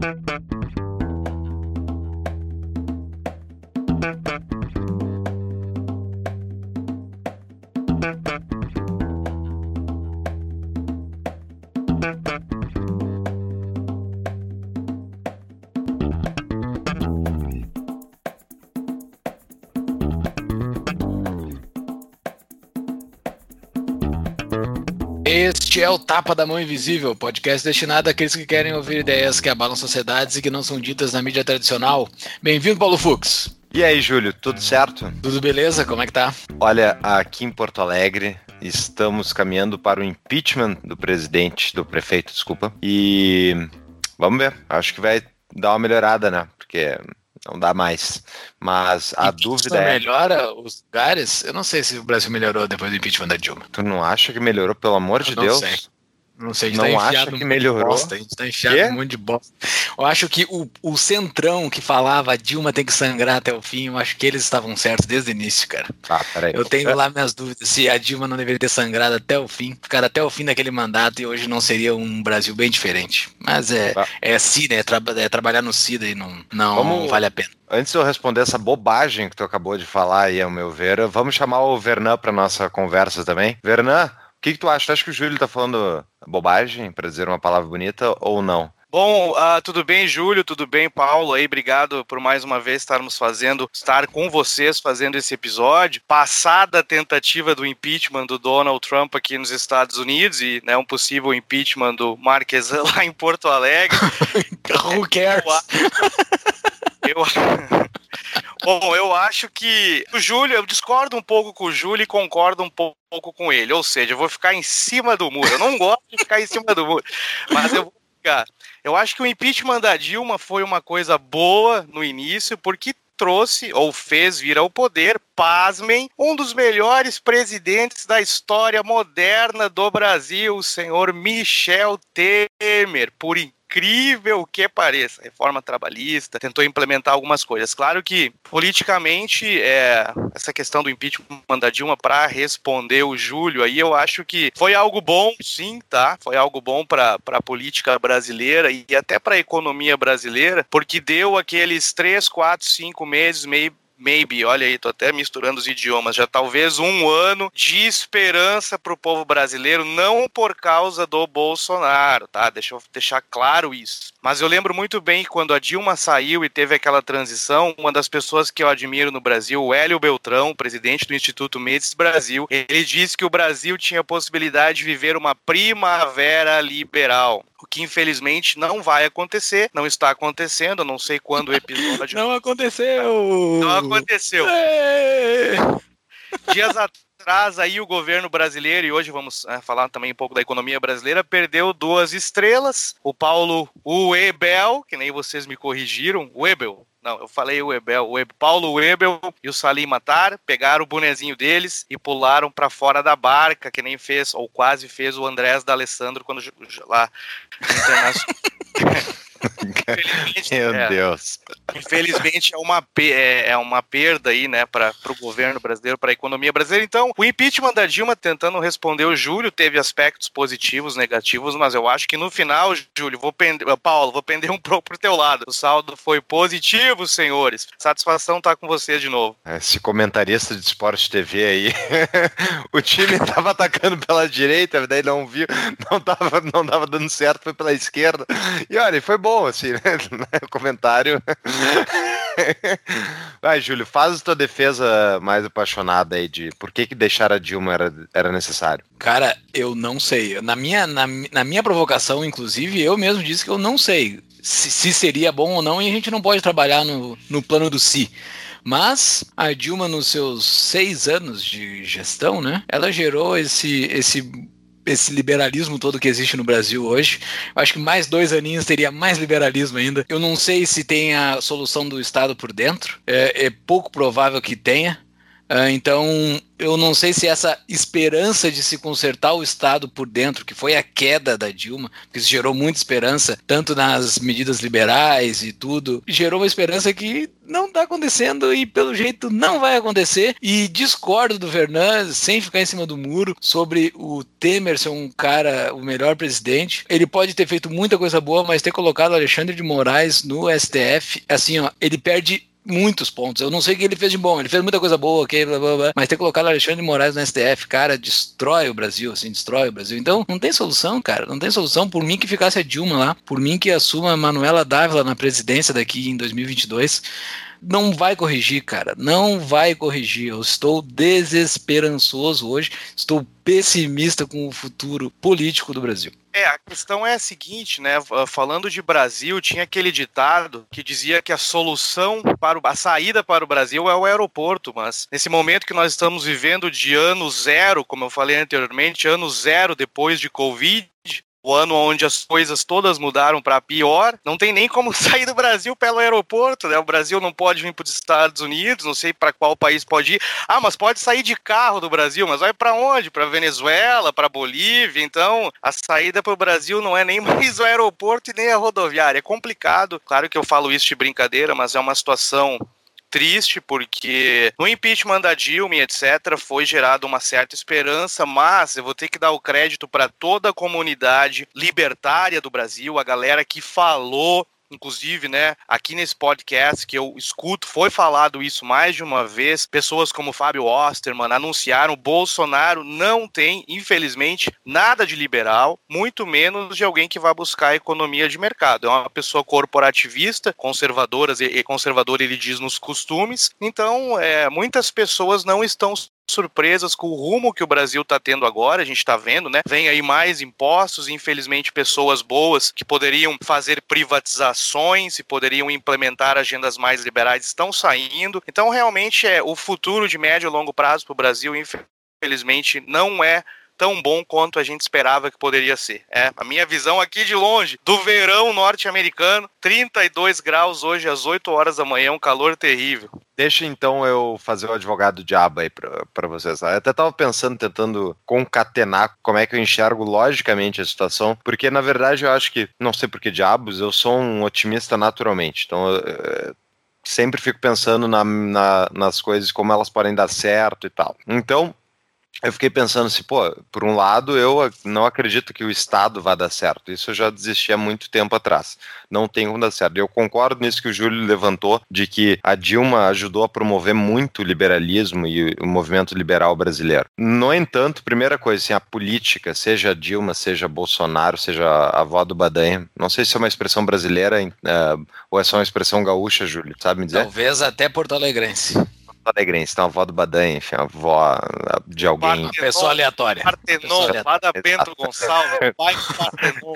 Thank you. Este é o Tapa da Mão Invisível, podcast destinado àqueles que querem ouvir ideias que abalam sociedades e que não são ditas na mídia tradicional. Bem-vindo, Paulo Fux. E aí, Júlio, tudo certo? Tudo beleza? Como é que tá? Olha, aqui em Porto Alegre estamos caminhando para o impeachment do presidente, do prefeito, desculpa. E vamos ver, acho que vai dar uma melhorada, né? Porque não dá mais. Mas a dúvida é. melhora os lugares? Eu não sei se o Brasil melhorou depois do impeachment da Dilma. Tu não acha que melhorou, pelo amor de não Deus? Sei. Não sei, a gente não tá acha que melhorou? Bosta, a gente tá enfiado em um monte de bosta. Eu acho que o, o centrão que falava Dilma tem que sangrar até o fim, eu acho que eles estavam certos desde o início, cara. Ah, peraí. Eu tenho lá minhas dúvidas se a Dilma não deveria ter sangrado até o fim, ficar até o fim daquele mandato e hoje não seria um Brasil bem diferente. Mas é, ah. é SIDA, é, tra é trabalhar no SIDA e não, não vamos, vale a pena. Antes de eu responder essa bobagem que tu acabou de falar aí, ao meu ver, vamos chamar o Vernan para nossa conversa também. Vernan, que, que, tu acha? Tu acha que o Júlio tá falando bobagem, para dizer uma palavra bonita, ou não? Bom, uh, tudo bem, Júlio? Tudo bem, Paulo? Aí, obrigado por mais uma vez estarmos fazendo, estar com vocês fazendo esse episódio. Passada a tentativa do impeachment do Donald Trump aqui nos Estados Unidos e né, um possível impeachment do Marques lá em Porto Alegre. Who cares? Eu, Bom, eu acho que o Júlio, eu discordo um pouco com o Júlio e concordo um pouco com ele. Ou seja, eu vou ficar em cima do muro. Eu não gosto de ficar em cima do muro, mas eu vou ficar. Eu acho que o impeachment da Dilma foi uma coisa boa no início, porque trouxe ou fez vir ao poder, pasmem, um dos melhores presidentes da história moderna do Brasil, o senhor Michel Temer, por incrível incrível que pareça, reforma trabalhista, tentou implementar algumas coisas. Claro que, politicamente, é, essa questão do impeachment da Dilma para responder o Júlio aí, eu acho que foi algo bom, sim, tá? Foi algo bom para a política brasileira e até para a economia brasileira, porque deu aqueles três, quatro, cinco meses meio maybe, olha aí, tô até misturando os idiomas, já talvez um ano de esperança para o povo brasileiro, não por causa do Bolsonaro, tá? Deixa eu deixar claro isso. Mas eu lembro muito bem que quando a Dilma saiu e teve aquela transição, uma das pessoas que eu admiro no Brasil, o Hélio Beltrão, presidente do Instituto Mendes Brasil, ele disse que o Brasil tinha a possibilidade de viver uma primavera liberal o que infelizmente não vai acontecer, não está acontecendo, não sei quando o episódio. não aconteceu! Não aconteceu. Dias atrás aí o governo brasileiro, e hoje vamos é, falar também um pouco da economia brasileira, perdeu duas estrelas. O Paulo Uebel, que nem vocês me corrigiram, Uebel, não, eu falei o Ebel, o Ebel, Paulo Webel e o Salim Matar pegaram o bonezinho deles e pularam para fora da barca, que nem fez, ou quase fez o Andrés da Alessandro quando lá Meu é, Deus. Infelizmente é uma, é, é uma perda aí, né, para o governo brasileiro, para a economia brasileira. Então, o impeachment da Dilma, tentando responder o Júlio, teve aspectos positivos, negativos, mas eu acho que no final, Júlio, vou pender, Paulo, vou pender um pouco pro teu lado. O saldo foi positivo, senhores. Satisfação estar tá com vocês de novo. Esse comentarista de esporte TV aí, o time tava atacando pela direita, daí não viu, não tava, não tava dando certo, foi pela esquerda. E olha, foi bom bom, assim, né? O comentário. Vai, Júlio, faz a tua defesa mais apaixonada aí de por que, que deixar a Dilma era, era necessário. Cara, eu não sei. Na minha, na, na minha provocação, inclusive, eu mesmo disse que eu não sei se, se seria bom ou não, e a gente não pode trabalhar no, no plano do si. Mas a Dilma, nos seus seis anos de gestão, né, ela gerou esse, esse esse liberalismo todo que existe no Brasil hoje. Acho que mais dois aninhos teria mais liberalismo ainda. Eu não sei se tem a solução do Estado por dentro. É, é pouco provável que tenha. Uh, então, eu não sei se essa esperança de se consertar o Estado por dentro, que foi a queda da Dilma, que gerou muita esperança, tanto nas medidas liberais e tudo, gerou uma esperança que não está acontecendo e pelo jeito não vai acontecer. E discordo do Fernandes, sem ficar em cima do muro, sobre o Temer ser um cara, o melhor presidente. Ele pode ter feito muita coisa boa, mas ter colocado Alexandre de Moraes no STF, assim, ó, ele perde muitos pontos. Eu não sei o que ele fez de bom. Ele fez muita coisa boa, ok, blá, blá, blá. mas ter colocado Alexandre de Moraes no STF, cara, destrói o Brasil, assim, destrói o Brasil. Então, não tem solução, cara. Não tem solução. Por mim que ficasse a Dilma lá, por mim que assuma a Manuela Dávila na presidência daqui em 2022 não vai corrigir, cara. Não vai corrigir. Eu estou desesperançoso hoje. Estou pessimista com o futuro político do Brasil. É, a questão é a seguinte, né? Falando de Brasil, tinha aquele ditado que dizia que a solução para o, a saída para o Brasil é o aeroporto, mas nesse momento que nós estamos vivendo de ano zero, como eu falei anteriormente, ano zero depois de Covid, o ano onde as coisas todas mudaram para pior, não tem nem como sair do Brasil pelo aeroporto, né? O Brasil não pode vir para os Estados Unidos, não sei para qual país pode ir. Ah, mas pode sair de carro do Brasil, mas vai para onde? Para Venezuela, para Bolívia. Então, a saída para o Brasil não é nem mais o aeroporto e nem a rodoviária. É complicado. Claro que eu falo isso de brincadeira, mas é uma situação triste porque no impeachment da Dilma etc foi gerada uma certa esperança, mas eu vou ter que dar o crédito para toda a comunidade libertária do Brasil, a galera que falou inclusive, né, aqui nesse podcast que eu escuto, foi falado isso mais de uma vez. Pessoas como Fábio Osterman anunciaram: Bolsonaro não tem, infelizmente, nada de liberal, muito menos de alguém que vai buscar a economia de mercado. É uma pessoa corporativista, conservadoras e conservador, ele diz nos costumes. Então, é, muitas pessoas não estão surpresas com o rumo que o Brasil está tendo agora, a gente está vendo, né? Vem aí mais impostos, infelizmente pessoas boas que poderiam fazer privatizações e poderiam implementar agendas mais liberais estão saindo. Então, realmente, é o futuro de médio e longo prazo para o Brasil, infelizmente, não é tão bom quanto a gente esperava que poderia ser. É, a minha visão aqui de longe, do verão norte-americano, 32 graus hoje às 8 horas da manhã, um calor terrível. Deixa então eu fazer o advogado diabo aí para vocês. Eu até tava pensando, tentando concatenar como é que eu enxergo logicamente a situação, porque na verdade eu acho que, não sei por que diabos, eu sou um otimista naturalmente. Então eu, sempre fico pensando na, na, nas coisas, como elas podem dar certo e tal. Então, eu fiquei pensando assim, pô, por um lado, eu não acredito que o Estado vá dar certo. Isso eu já desisti há muito tempo atrás. Não tem como dar certo. Eu concordo nisso que o Júlio levantou, de que a Dilma ajudou a promover muito o liberalismo e o movimento liberal brasileiro. No entanto, primeira coisa, assim, a política, seja Dilma, seja Bolsonaro, seja a avó do Badanha, não sei se é uma expressão brasileira uh, ou é só uma expressão gaúcha, Júlio, sabe me dizer? Talvez até porto alegrense alegrense, então a avó do Badan, enfim, a avó de alguém. Uma pessoa aleatória. Partenon, Bada Bento Gonçalves, pai Partenon.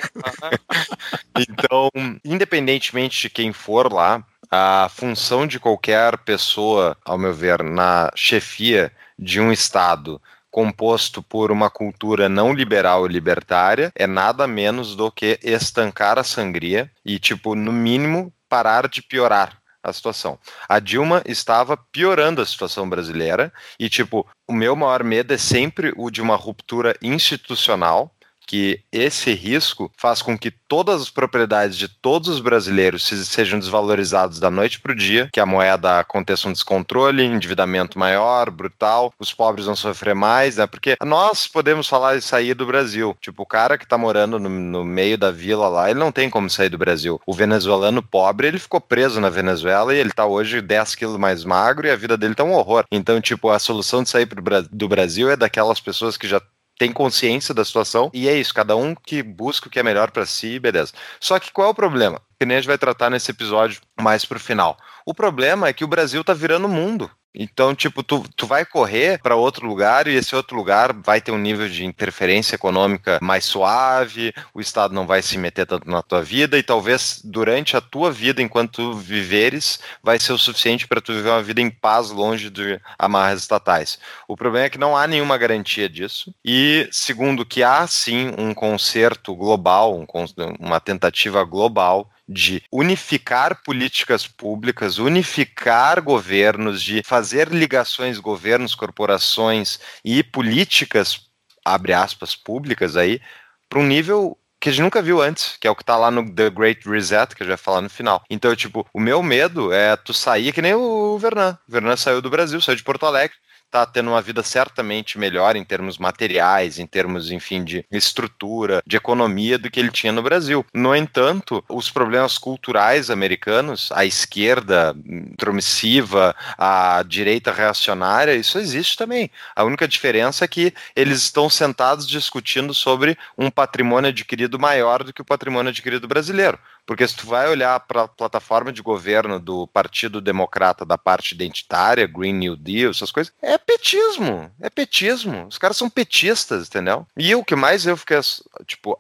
Então, independentemente de quem for lá, a função de qualquer pessoa, ao meu ver, na chefia de um Estado composto por uma cultura não liberal e libertária é nada menos do que estancar a sangria e, tipo, no mínimo, parar de piorar a situação. A Dilma estava piorando a situação brasileira e, tipo, o meu maior medo é sempre o de uma ruptura institucional que esse risco faz com que todas as propriedades de todos os brasileiros sejam desvalorizadas da noite para o dia, que a moeda aconteça um descontrole, endividamento maior, brutal, os pobres vão sofrer mais, né? Porque nós podemos falar de sair do Brasil. Tipo, o cara que está morando no, no, meio da vila lá, ele não tem como sair do Brasil. O venezuelano pobre, ele ficou preso na Venezuela e ele está hoje 10 quilos mais magro e a vida dele está um horror. Então, tipo, a solução de sair do Brasil é daquelas pessoas que já tem consciência da situação e é isso, cada um que busca o que é melhor para si, beleza. Só que qual é o problema? Que nem a gente vai tratar nesse episódio mais pro final. O problema é que o Brasil tá virando mundo. Então, tipo, tu, tu vai correr para outro lugar e esse outro lugar vai ter um nível de interferência econômica mais suave, o Estado não vai se meter tanto na tua vida e talvez durante a tua vida, enquanto viveres, vai ser o suficiente para tu viver uma vida em paz longe de amarras estatais. O problema é que não há nenhuma garantia disso e, segundo, que há sim um conserto global, um, uma tentativa global de unificar políticas públicas, unificar governos, de fazer ligações governos, corporações e políticas, abre aspas, públicas aí, para um nível que a gente nunca viu antes, que é o que tá lá no The Great Reset, que a gente vai falar no final. Então, tipo, o meu medo é tu sair que nem o Vernan. O Vernan saiu do Brasil, saiu de Porto Alegre, está tendo uma vida certamente melhor em termos materiais, em termos, enfim, de estrutura, de economia do que ele tinha no Brasil. No entanto, os problemas culturais americanos, a esquerda intromissiva, a direita reacionária, isso existe também. A única diferença é que eles estão sentados discutindo sobre um patrimônio adquirido maior do que o patrimônio adquirido brasileiro. Porque se tu vai olhar para a plataforma de governo do Partido Democrata da parte identitária, Green New Deal, essas coisas, é petismo, é petismo. Os caras são petistas, entendeu? E o que mais eu fiquei, tipo,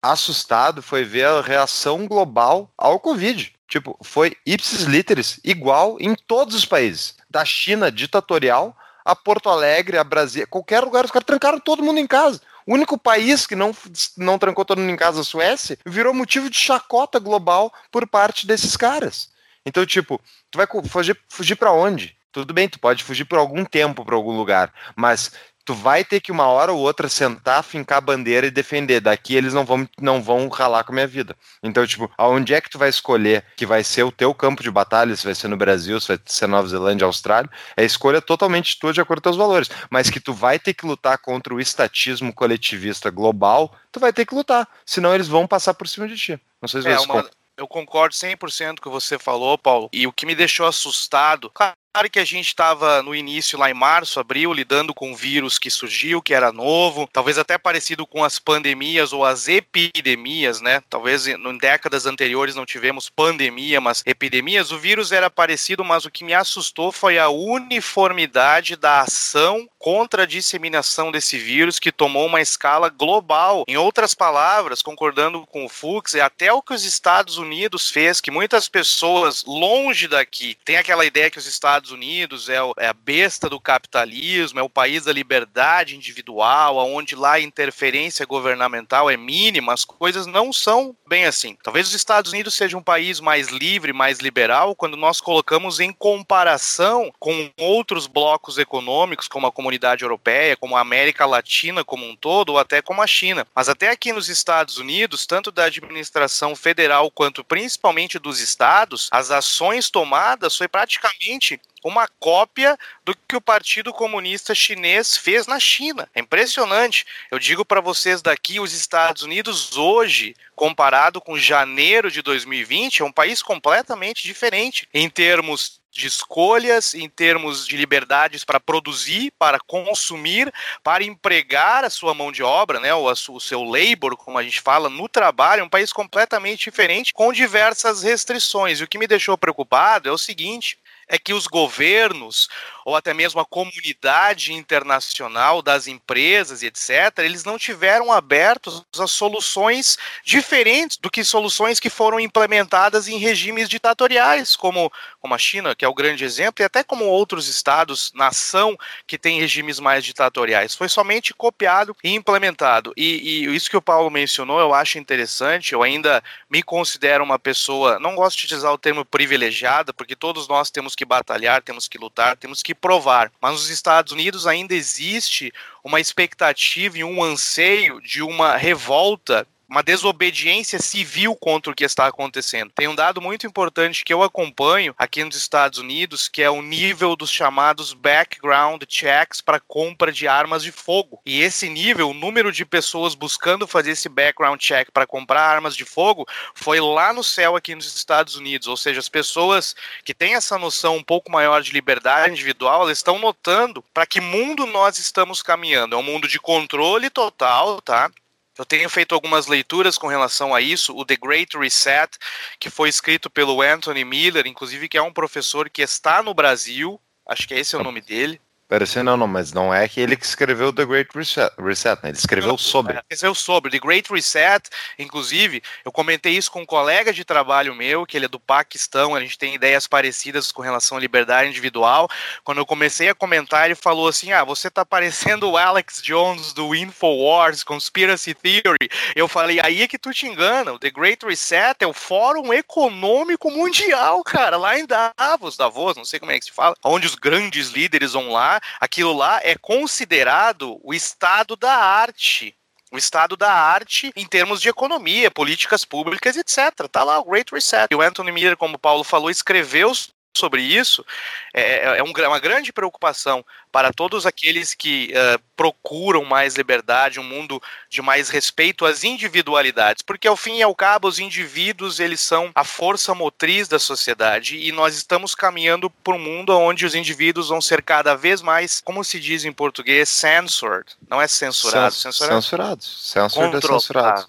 assustado foi ver a reação global ao Covid. Tipo, foi ipsis literis, igual em todos os países. Da China ditatorial a Porto Alegre, a Brasília, qualquer lugar, os caras trancaram todo mundo em casa. O único país que não, não trancou todo mundo em casa, a Suécia, virou motivo de chacota global por parte desses caras. Então, tipo, tu vai fugir, fugir para onde? Tudo bem, tu pode fugir por algum tempo para algum lugar, mas tu vai ter que uma hora ou outra sentar, fincar a bandeira e defender. Daqui eles não vão, não vão ralar com a minha vida. Então, tipo, aonde é que tu vai escolher que vai ser o teu campo de batalha, se vai ser no Brasil, se vai ser Nova Zelândia, Austrália, é escolha totalmente tua de acordo com teus valores. Mas que tu vai ter que lutar contra o estatismo coletivista global, tu vai ter que lutar. Senão eles vão passar por cima de ti. Não sei se é, uma... Eu concordo 100% com o que você falou, Paulo. E o que me deixou assustado, Claro que a gente estava no início, lá em março, abril, lidando com um vírus que surgiu, que era novo, talvez até parecido com as pandemias ou as epidemias, né? Talvez em décadas anteriores não tivemos pandemia, mas epidemias. O vírus era parecido, mas o que me assustou foi a uniformidade da ação contra a disseminação desse vírus que tomou uma escala global. Em outras palavras, concordando com o Fux, é até o que os Estados Unidos fez, que muitas pessoas longe daqui têm aquela ideia que os Estados Estados Unidos é, o, é, a besta do capitalismo, é o país da liberdade individual, onde lá a interferência governamental é mínima, as coisas não são bem assim. Talvez os Estados Unidos seja um país mais livre, mais liberal, quando nós colocamos em comparação com outros blocos econômicos, como a comunidade europeia, como a América Latina como um todo, ou até como a China. Mas até aqui nos Estados Unidos, tanto da administração federal quanto principalmente dos estados, as ações tomadas foi praticamente uma cópia do que o Partido Comunista Chinês fez na China. É impressionante. Eu digo para vocês daqui, os Estados Unidos hoje, comparado com janeiro de 2020, é um país completamente diferente em termos de escolhas, em termos de liberdades para produzir, para consumir, para empregar a sua mão de obra, né, o, seu labor, como a gente fala, no trabalho, é um país completamente diferente, com diversas restrições. E o que me deixou preocupado é o seguinte: é que os governos ou até mesmo a comunidade internacional das empresas e etc, eles não tiveram abertos a soluções diferentes do que soluções que foram implementadas em regimes ditatoriais, como, como a China, que é o grande exemplo, e até como outros estados, nação, que tem regimes mais ditatoriais. Foi somente copiado e implementado. E, e isso que o Paulo mencionou, eu acho interessante, eu ainda me considero uma pessoa, não gosto de usar o termo privilegiada, porque todos nós temos que batalhar, temos que lutar, temos que provar. Mas nos Estados Unidos ainda existe uma expectativa e um anseio de uma revolta uma desobediência civil contra o que está acontecendo. Tem um dado muito importante que eu acompanho aqui nos Estados Unidos, que é o nível dos chamados background checks para compra de armas de fogo. E esse nível, o número de pessoas buscando fazer esse background check para comprar armas de fogo, foi lá no céu aqui nos Estados Unidos. Ou seja, as pessoas que têm essa noção um pouco maior de liberdade individual, elas estão notando para que mundo nós estamos caminhando. É um mundo de controle total, tá? Eu tenho feito algumas leituras com relação a isso, o The Great Reset, que foi escrito pelo Anthony Miller, inclusive que é um professor que está no Brasil, acho que esse é o nome dele. Parecia não, não, mas não é que ele que escreveu The Great Reset, Reset né? Ele escreveu sobre. É, escreveu sobre The Great Reset, inclusive, eu comentei isso com um colega de trabalho meu, que ele é do Paquistão, a gente tem ideias parecidas com relação à liberdade individual. Quando eu comecei a comentar, ele falou assim: "Ah, você tá parecendo o Alex Jones do InfoWars Conspiracy Theory". Eu falei: "Aí é que tu te engana, o The Great Reset é o Fórum Econômico Mundial, cara, lá em Davos, Davos, não sei como é que se fala, onde os grandes líderes vão lá aquilo lá é considerado o estado da arte. O estado da arte em termos de economia, políticas públicas, etc. Tá lá o Great Reset. E o Anthony Miller, como o Paulo falou, escreveu sobre isso é, é um, uma grande preocupação para todos aqueles que uh, procuram mais liberdade, um mundo de mais respeito às individualidades, porque ao fim e ao cabo os indivíduos eles são a força motriz da sociedade e nós estamos caminhando para um mundo onde os indivíduos vão ser cada vez mais, como se diz em português, censored, não é censurado, Cens censurado, censurados, censored é censurado.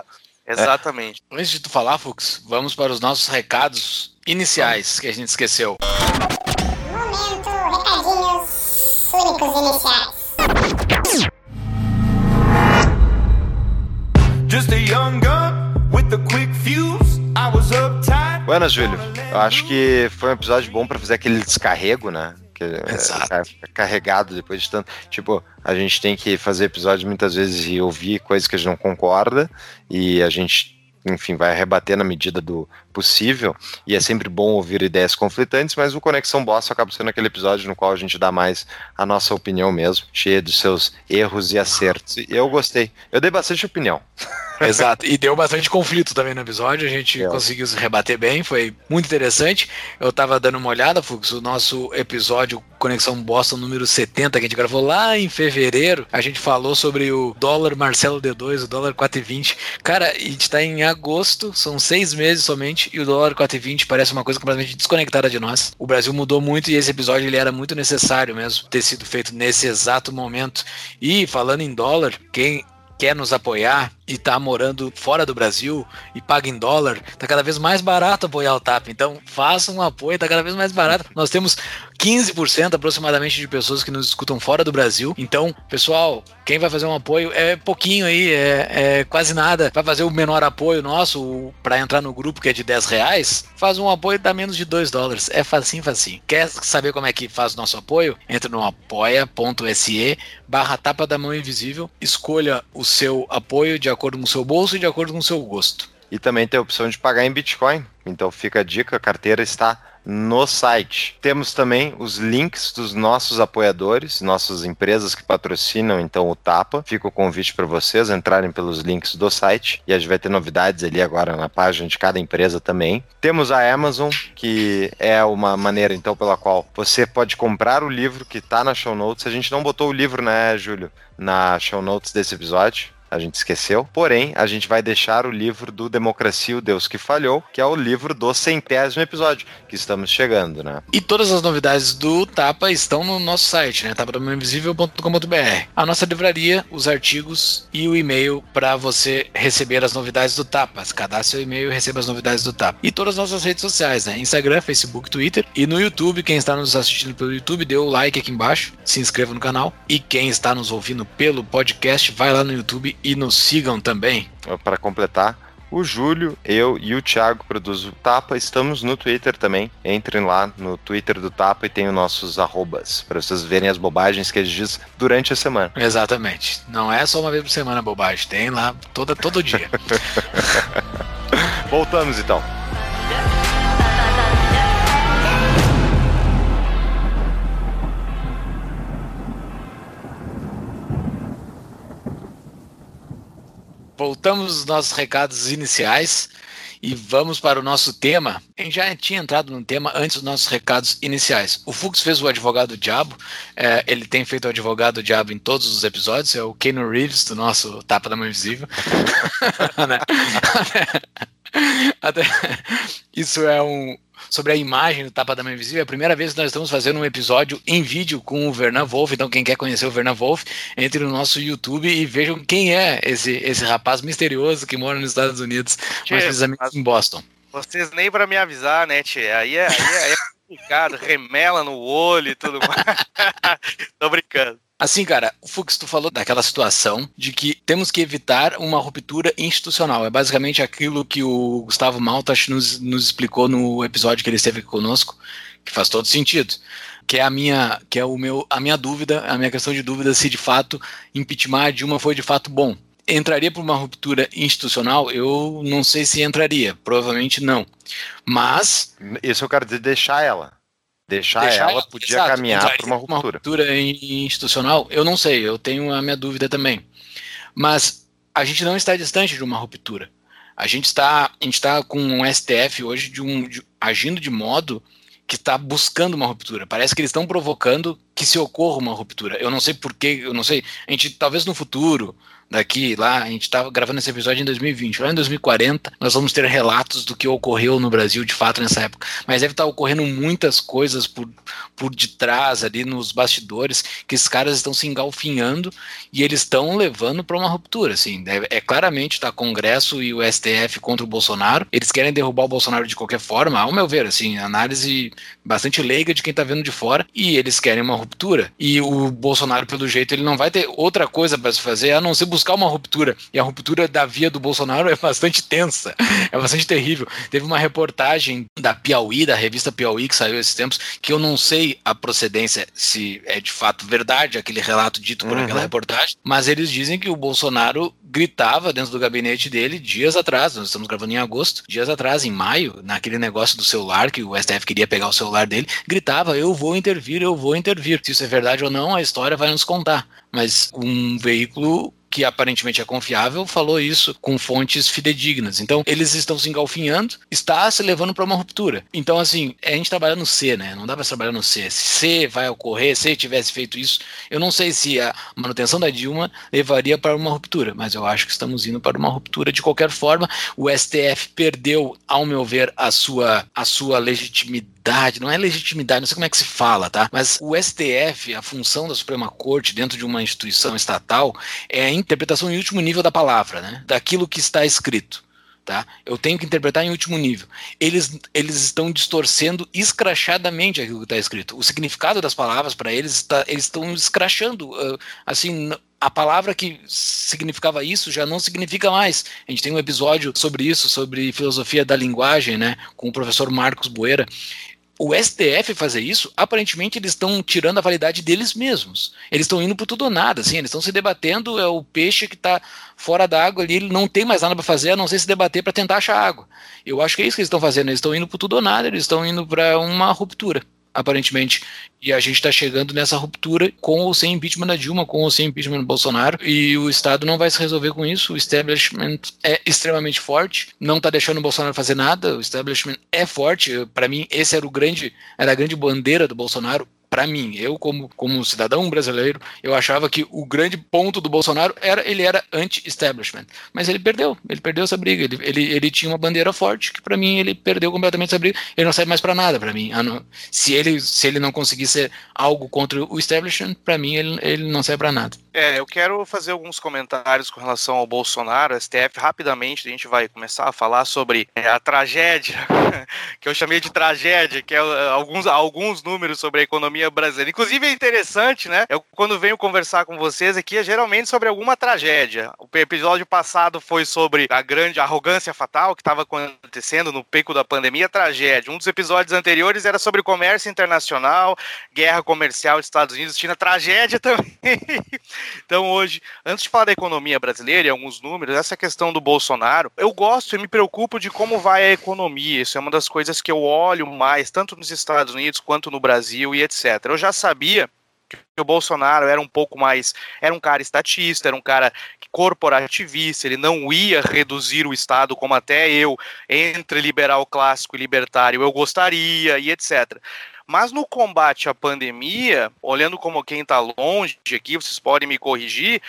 Exatamente. É. Antes de tu falar, Fux, vamos para os nossos recados iniciais que a gente esqueceu. Momento, recadinhos únicos iniciais. Just a young gun with a quick fuse. I was uptight. Buenas, Júlio. Eu acho que foi um episódio bom para fazer aquele descarrego, né? Que Exato. É, carregado depois de tanto. Tipo, a gente tem que fazer episódios muitas vezes e ouvir coisas que a gente não concorda e a gente enfim, vai rebater na medida do possível, e é sempre bom ouvir ideias conflitantes, mas o Conexão Boss acaba sendo aquele episódio no qual a gente dá mais a nossa opinião mesmo, cheia de seus erros e acertos. E eu gostei. Eu dei bastante opinião. Exato, e deu bastante conflito também no episódio, a gente é. conseguiu se rebater bem, foi muito interessante. Eu tava dando uma olhada, Fux, o nosso episódio Conexão Boston número 70, que a gente gravou lá em fevereiro, a gente falou sobre o dólar Marcelo D2, o dólar 4,20. Cara, a gente tá em agosto, são seis meses somente, e o dólar 4,20 parece uma coisa completamente desconectada de nós. O Brasil mudou muito e esse episódio ele era muito necessário mesmo ter sido feito nesse exato momento. E falando em dólar, quem quer nos apoiar e tá morando fora do Brasil e paga em dólar, tá cada vez mais barato apoiar o TAP. Então, faça um apoio, tá cada vez mais barato. Nós temos 15% aproximadamente de pessoas que nos escutam fora do Brasil. Então, pessoal, quem vai fazer um apoio é pouquinho aí, é, é quase nada. Vai fazer o menor apoio nosso para entrar no grupo que é de 10 reais, faz um apoio dá menos de 2 dólares. É facinho, facinho. Quer saber como é que faz o nosso apoio? Entra no apoia.se barra tapa da mão invisível, escolha o seu apoio de acordo com o seu bolso e de acordo com o seu gosto. E também tem a opção de pagar em Bitcoin. Então fica a dica, a carteira está no site. Temos também os links dos nossos apoiadores, nossas empresas que patrocinam então o Tapa. Fica o convite para vocês entrarem pelos links do site e a gente vai ter novidades ali agora na página de cada empresa também. Temos a Amazon, que é uma maneira então pela qual você pode comprar o livro que está na show notes. A gente não botou o livro, né, Júlio, na show notes desse episódio a gente esqueceu. Porém, a gente vai deixar o livro do Democracia, o Deus que Falhou, que é o livro do centésimo episódio, que estamos chegando, né? E todas as novidades do Tapa estão no nosso site, né? tapadamaninvisível.com.br. A nossa livraria, os artigos e o e-mail para você receber as novidades do Tapa. Cadastre seu e-mail e receba as novidades do Tapa. E todas as nossas redes sociais, né? Instagram, Facebook, Twitter. E no YouTube, quem está nos assistindo pelo YouTube, dê o like aqui embaixo, se inscreva no canal. E quem está nos ouvindo pelo podcast, vai lá no YouTube e nos sigam também. Para completar, o Júlio, eu e o Thiago produzem o Tapa. Estamos no Twitter também. Entrem lá no Twitter do Tapa e tem os nossos arrobas para vocês verem as bobagens que a gente diz durante a semana. Exatamente. Não é só uma vez por semana bobagem, tem lá toda, todo dia. Voltamos então. Voltamos aos nossos recados iniciais e vamos para o nosso tema. A gente já tinha entrado no tema antes dos nossos recados iniciais. O Fux fez o advogado diabo, é, ele tem feito o advogado diabo em todos os episódios, é o Keanu Reeves do nosso Tapa da Mão Invisível. Né? Até, isso é um, sobre a imagem do Tapa da Mão Invisível. É a primeira vez que nós estamos fazendo um episódio em vídeo com o Vernan Wolf. Então, quem quer conhecer o Vernan Wolf, entre no nosso YouTube e vejam quem é esse, esse rapaz misterioso que mora nos Estados Unidos, mais precisamente em Boston. Vocês nem para me avisar, né, tia? Aí é, aí é, aí é complicado, remela no olho e tudo mais. Tô brincando. Assim, cara, o Fux, tu falou daquela situação de que temos que evitar uma ruptura institucional. É basicamente aquilo que o Gustavo Maltas nos, nos explicou no episódio que ele esteve conosco, que faz todo sentido. Que é a minha, que é o meu, a minha dúvida, a minha questão de dúvida se de fato impeachment a Dilma foi de fato bom. Entraria por uma ruptura institucional? Eu não sei se entraria, provavelmente não. Mas. Isso eu quero dizer, deixar ela. Deixar, deixar ela podia exato, caminhar para uma ruptura. Uma ruptura institucional, eu não sei, eu tenho a minha dúvida também. Mas a gente não está distante de uma ruptura. A gente está, a gente está com um STF hoje de um, de, agindo de modo que está buscando uma ruptura. Parece que eles estão provocando que se ocorra uma ruptura. Eu não sei porquê, eu não sei. A gente talvez no futuro daqui lá, a gente estava gravando esse episódio em 2020. Lá em 2040, nós vamos ter relatos do que ocorreu no Brasil de fato nessa época. Mas deve estar ocorrendo muitas coisas por, por detrás ali nos bastidores que esses caras estão se engalfinhando e eles estão levando para uma ruptura. Assim, é, é claramente tá Congresso e o STF contra o Bolsonaro. Eles querem derrubar o Bolsonaro de qualquer forma, ao meu ver, assim, análise bastante leiga de quem está vendo de fora e eles querem uma ruptura. E o Bolsonaro, pelo jeito, ele não vai ter outra coisa para se fazer a não ser buscar uma ruptura. E a ruptura da via do Bolsonaro é bastante tensa, é bastante terrível. Teve uma reportagem da Piauí, da revista Piauí, que saiu esses tempos, que eu não sei a procedência, se é de fato verdade aquele relato dito por uhum. aquela reportagem, mas eles dizem que o Bolsonaro gritava dentro do gabinete dele dias atrás, nós estamos gravando em agosto, dias atrás, em maio, naquele negócio do celular, que o STF queria pegar o celular dele, gritava: Eu vou intervir, eu vou intervir. Se isso é verdade ou não, a história vai nos contar. Mas um veículo que aparentemente é confiável, falou isso com fontes fidedignas. Então, eles estão se engalfinhando, está se levando para uma ruptura. Então, assim, a gente trabalha no C, né? Não dá para trabalhar no C. Se C vai ocorrer, se tivesse feito isso, eu não sei se a manutenção da Dilma levaria para uma ruptura, mas eu acho que estamos indo para uma ruptura de qualquer forma. O STF perdeu, ao meu ver, a sua, a sua legitimidade não é legitimidade, não sei como é que se fala, tá? Mas o STF, a função da Suprema Corte dentro de uma instituição estatal é interpretação em último nível da palavra, né? Daquilo que está escrito. Tá? Eu tenho que interpretar em último nível. Eles, eles estão distorcendo escrachadamente aquilo que está escrito. O significado das palavras para eles está, eles estão escrachando. Assim, a palavra que significava isso já não significa mais. A gente tem um episódio sobre isso, sobre filosofia da linguagem, né, com o professor Marcos Boeira o STF fazer isso, aparentemente eles estão tirando a validade deles mesmos. Eles estão indo por tudo ou nada, assim, eles estão se debatendo, é o peixe que está fora d'água ali, ele não tem mais nada para fazer, a não ser se debater para tentar achar água. Eu acho que é isso que eles estão fazendo, eles estão indo por tudo ou nada, eles estão indo para uma ruptura aparentemente. E a gente está chegando nessa ruptura com ou sem impeachment da Dilma, com ou sem impeachment do Bolsonaro, e o Estado não vai se resolver com isso. O establishment é extremamente forte, não está deixando o Bolsonaro fazer nada. O establishment é forte. Para mim, esse era o grande, era a grande bandeira do Bolsonaro para mim, eu como, como cidadão brasileiro, eu achava que o grande ponto do Bolsonaro era ele era anti-establishment. Mas ele perdeu, ele perdeu essa briga. Ele, ele, ele tinha uma bandeira forte que para mim ele perdeu completamente essa briga. Ele não serve mais para nada para mim. Se ele, se ele não conseguir ser algo contra o establishment, para mim ele, ele não serve para nada. É, eu quero fazer alguns comentários com relação ao Bolsonaro, STF, rapidamente. A gente vai começar a falar sobre é, a tragédia, que eu chamei de tragédia, que é alguns, alguns números sobre a economia economia brasileira. Inclusive é interessante, né? Eu quando venho conversar com vocês aqui é geralmente sobre alguma tragédia. O episódio passado foi sobre a grande arrogância fatal que estava acontecendo no pico da pandemia, tragédia. Um dos episódios anteriores era sobre comércio internacional, guerra comercial Estados Unidos, China, tragédia também. então hoje, antes de falar da economia brasileira e alguns números, essa questão do Bolsonaro, eu gosto e me preocupo de como vai a economia. Isso é uma das coisas que eu olho mais, tanto nos Estados Unidos quanto no Brasil e etc. Eu já sabia que o Bolsonaro era um pouco mais, era um cara estatista, era um cara corporativista, ele não ia reduzir o Estado como até eu, entre liberal clássico e libertário, eu gostaria e etc. Mas no combate à pandemia, olhando como quem está longe aqui, vocês podem me corrigir,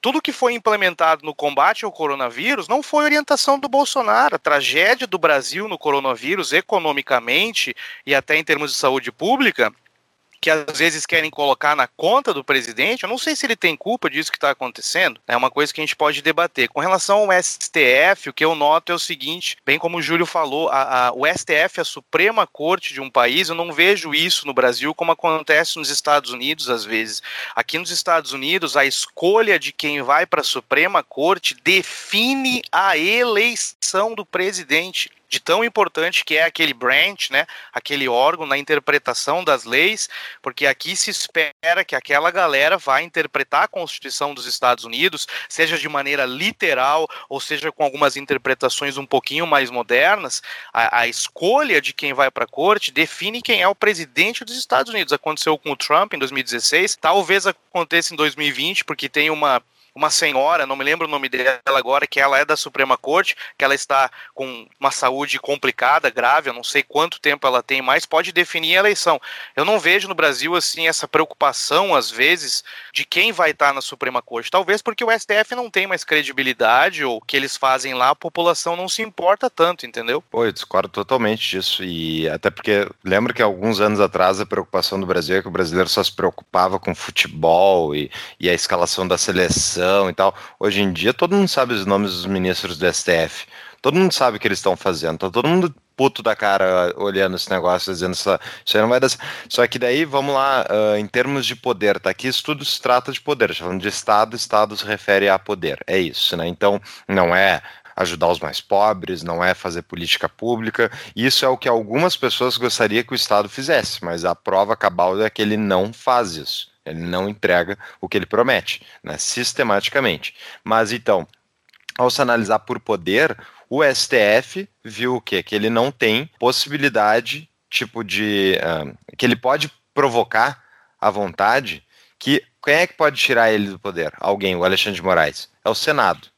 tudo que foi implementado no combate ao coronavírus não foi orientação do Bolsonaro. A tragédia do Brasil no coronavírus, economicamente e até em termos de saúde pública, que às vezes querem colocar na conta do presidente, eu não sei se ele tem culpa disso que está acontecendo, é uma coisa que a gente pode debater. Com relação ao STF, o que eu noto é o seguinte, bem como o Júlio falou, a, a, o STF, a Suprema Corte de um país, eu não vejo isso no Brasil como acontece nos Estados Unidos às vezes. Aqui nos Estados Unidos, a escolha de quem vai para a Suprema Corte define a eleição do presidente de tão importante que é aquele branch, né, aquele órgão na interpretação das leis, porque aqui se espera que aquela galera vá interpretar a Constituição dos Estados Unidos, seja de maneira literal ou seja com algumas interpretações um pouquinho mais modernas. A, a escolha de quem vai para a corte define quem é o presidente dos Estados Unidos. Aconteceu com o Trump em 2016, talvez aconteça em 2020, porque tem uma uma senhora, não me lembro o nome dela agora, que ela é da Suprema Corte, que ela está com uma saúde complicada, grave, eu não sei quanto tempo ela tem mais, pode definir a eleição. Eu não vejo no Brasil assim essa preocupação às vezes de quem vai estar na Suprema Corte. Talvez porque o STF não tem mais credibilidade ou o que eles fazem lá, a população não se importa tanto, entendeu? Pô, eu discordo totalmente disso e até porque lembro que alguns anos atrás a preocupação do Brasil é que o brasileiro só se preocupava com futebol e, e a escalação da seleção e tal. Hoje em dia todo mundo sabe os nomes dos ministros do STF. Todo mundo sabe o que eles estão fazendo. Tá todo mundo puto da cara olhando esse negócio, dizendo isso, isso aí não vai dar. Só que daí, vamos lá, uh, em termos de poder, tá aqui, isso tudo se trata de poder. Falando de Estado, Estado se refere a poder. É isso, né? Então, não é ajudar os mais pobres, não é fazer política pública. Isso é o que algumas pessoas gostariam que o Estado fizesse, mas a prova cabal é que ele não faz isso. Ele não entrega o que ele promete, né, sistematicamente. Mas então, ao se analisar por poder, o STF viu o quê? Que ele não tem possibilidade, tipo de. Uh, que ele pode provocar à vontade que. Quem é que pode tirar ele do poder? Alguém, o Alexandre de Moraes. É o Senado.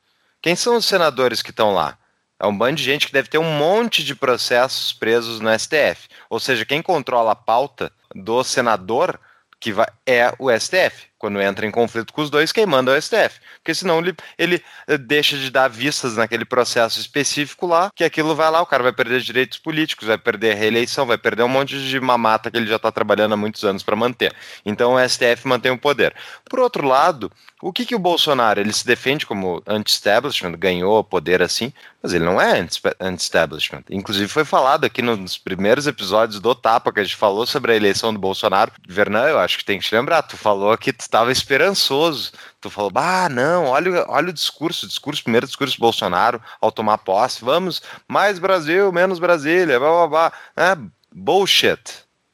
Quem são os senadores que estão lá? É um bando de gente que deve ter um monte de processos presos no STF. Ou seja, quem controla a pauta do senador que vai, é o STF. Quando entra em conflito com os dois, quem manda é o STF. Porque senão ele, ele eh, deixa de dar vistas naquele processo específico lá, que aquilo vai lá, o cara vai perder direitos políticos, vai perder reeleição, vai perder um monte de mamata que ele já está trabalhando há muitos anos para manter. Então o STF mantém o poder. Por outro lado, o que, que o Bolsonaro, ele se defende como anti-establishment, ganhou poder assim, mas ele não é anti-establishment. Inclusive foi falado aqui nos primeiros episódios do Tapa, que a gente falou sobre a eleição do Bolsonaro. Vernan, eu acho que tem que te lembrar, tu falou que tu estava esperançoso. Tu falou, ah, não, olha, olha o discurso, discurso, primeiro discurso do Bolsonaro ao tomar posse, vamos, mais Brasil, menos Brasília, blá blá blá. É, bullshit.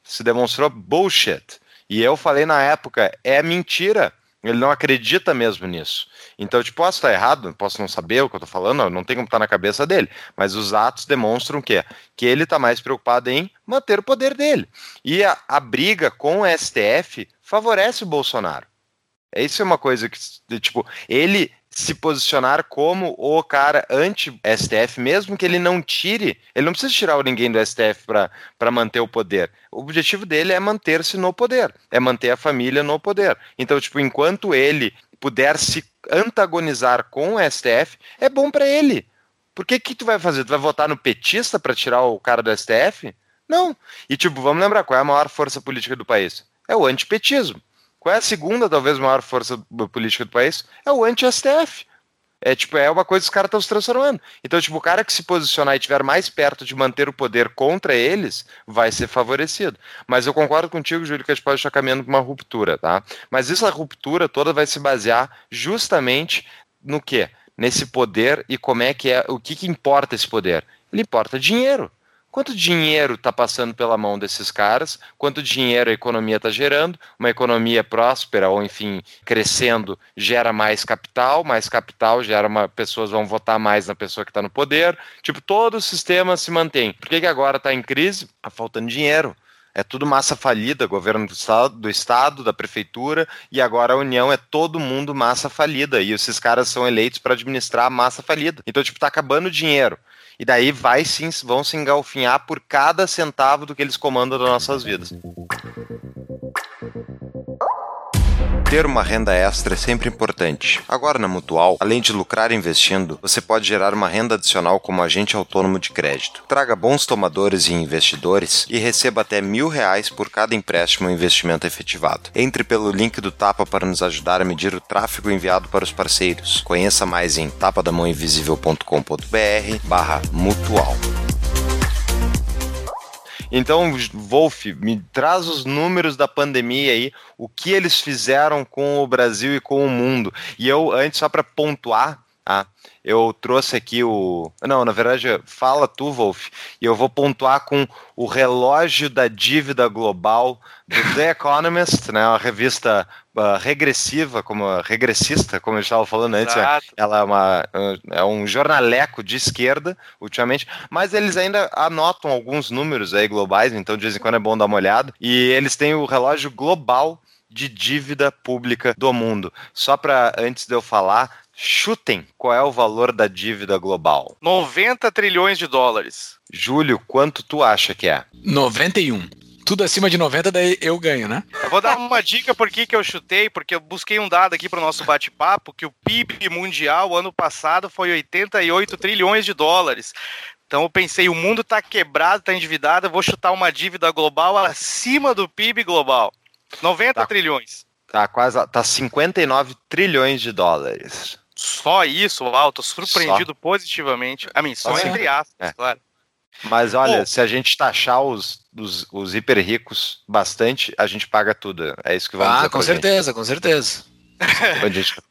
Se demonstrou bullshit. E eu falei na época, é mentira. Ele não acredita mesmo nisso. Então, tipo, posso estar errado, posso não saber o que eu estou falando, não tem como estar na cabeça dele. Mas os atos demonstram o quê? Que ele está mais preocupado em manter o poder dele. E a, a briga com o STF favorece o Bolsonaro. Isso é uma coisa que, tipo, ele se posicionar como o cara anti-STF, mesmo que ele não tire, ele não precisa tirar ninguém do STF para manter o poder. O objetivo dele é manter-se no poder, é manter a família no poder. Então, tipo, enquanto ele puder se antagonizar com o STF, é bom para ele. Por que que tu vai fazer? Tu vai votar no petista para tirar o cara do STF? Não. E tipo, vamos lembrar qual é a maior força política do país? É o antipetismo. Qual é a segunda, talvez, maior força política do país? É o anti-STF. É tipo, é uma coisa que os caras estão se transformando. Então, tipo, o cara que se posicionar e estiver mais perto de manter o poder contra eles, vai ser favorecido. Mas eu concordo contigo, Júlio, que a gente pode estar caminhando para uma ruptura, tá? Mas essa ruptura toda vai se basear justamente no quê? Nesse poder e como é que é, o que, que importa esse poder? Ele importa dinheiro. Quanto dinheiro está passando pela mão desses caras? Quanto dinheiro a economia está gerando? Uma economia próspera ou, enfim, crescendo gera mais capital, mais capital gera uma. pessoas vão votar mais na pessoa que está no poder. Tipo, todo o sistema se mantém. Por que, que agora está em crise? Está faltando dinheiro. É tudo massa falida, governo do estado, do estado, da prefeitura, e agora a União é todo mundo massa falida. E esses caras são eleitos para administrar a massa falida. Então, tipo, tá acabando o dinheiro e daí vai sim, vão se engalfinhar por cada centavo do que eles comandam das nossas vidas. Ter uma renda extra é sempre importante. Agora na Mutual, além de lucrar investindo, você pode gerar uma renda adicional como agente autônomo de crédito. Traga bons tomadores e investidores e receba até mil reais por cada empréstimo ou investimento efetivado. Entre pelo link do Tapa para nos ajudar a medir o tráfego enviado para os parceiros. Conheça mais em tapadamãoinvisível.com.br barra mutual. Então, Wolf, me traz os números da pandemia aí, o que eles fizeram com o Brasil e com o mundo. E eu, antes, só para pontuar, tá? eu trouxe aqui o. Não, na verdade, fala tu, Wolf, e eu vou pontuar com o relógio da dívida global do The Economist, né, uma revista uh, regressiva, como regressista, como eu estava falando antes. Né? Ela é, uma, uh, é um jornaleco de esquerda, ultimamente, mas eles ainda anotam alguns números aí globais, então de vez em quando é bom dar uma olhada. E eles têm o relógio global de dívida pública do mundo. Só para antes de eu falar, Chutem qual é o valor da dívida global. 90 trilhões de dólares. Júlio, quanto tu acha que é? 91. Tudo acima de 90, daí eu ganho, né? Eu vou dar uma dica por que, que eu chutei, porque eu busquei um dado aqui para o nosso bate-papo, que o PIB mundial ano passado foi 88 trilhões de dólares. Então eu pensei, o mundo está quebrado, está endividado, eu vou chutar uma dívida global acima do PIB global. 90 tá, trilhões. Tá quase, tá 59 trilhões de dólares. Só isso, alto, surpreendido só. positivamente. A mim, só, entre aspas, é. claro. Mas olha, Pô, se a gente taxar os, os, os hiper ricos bastante, a gente paga tudo. É isso que vamos ah. Com certeza, gente. com certeza.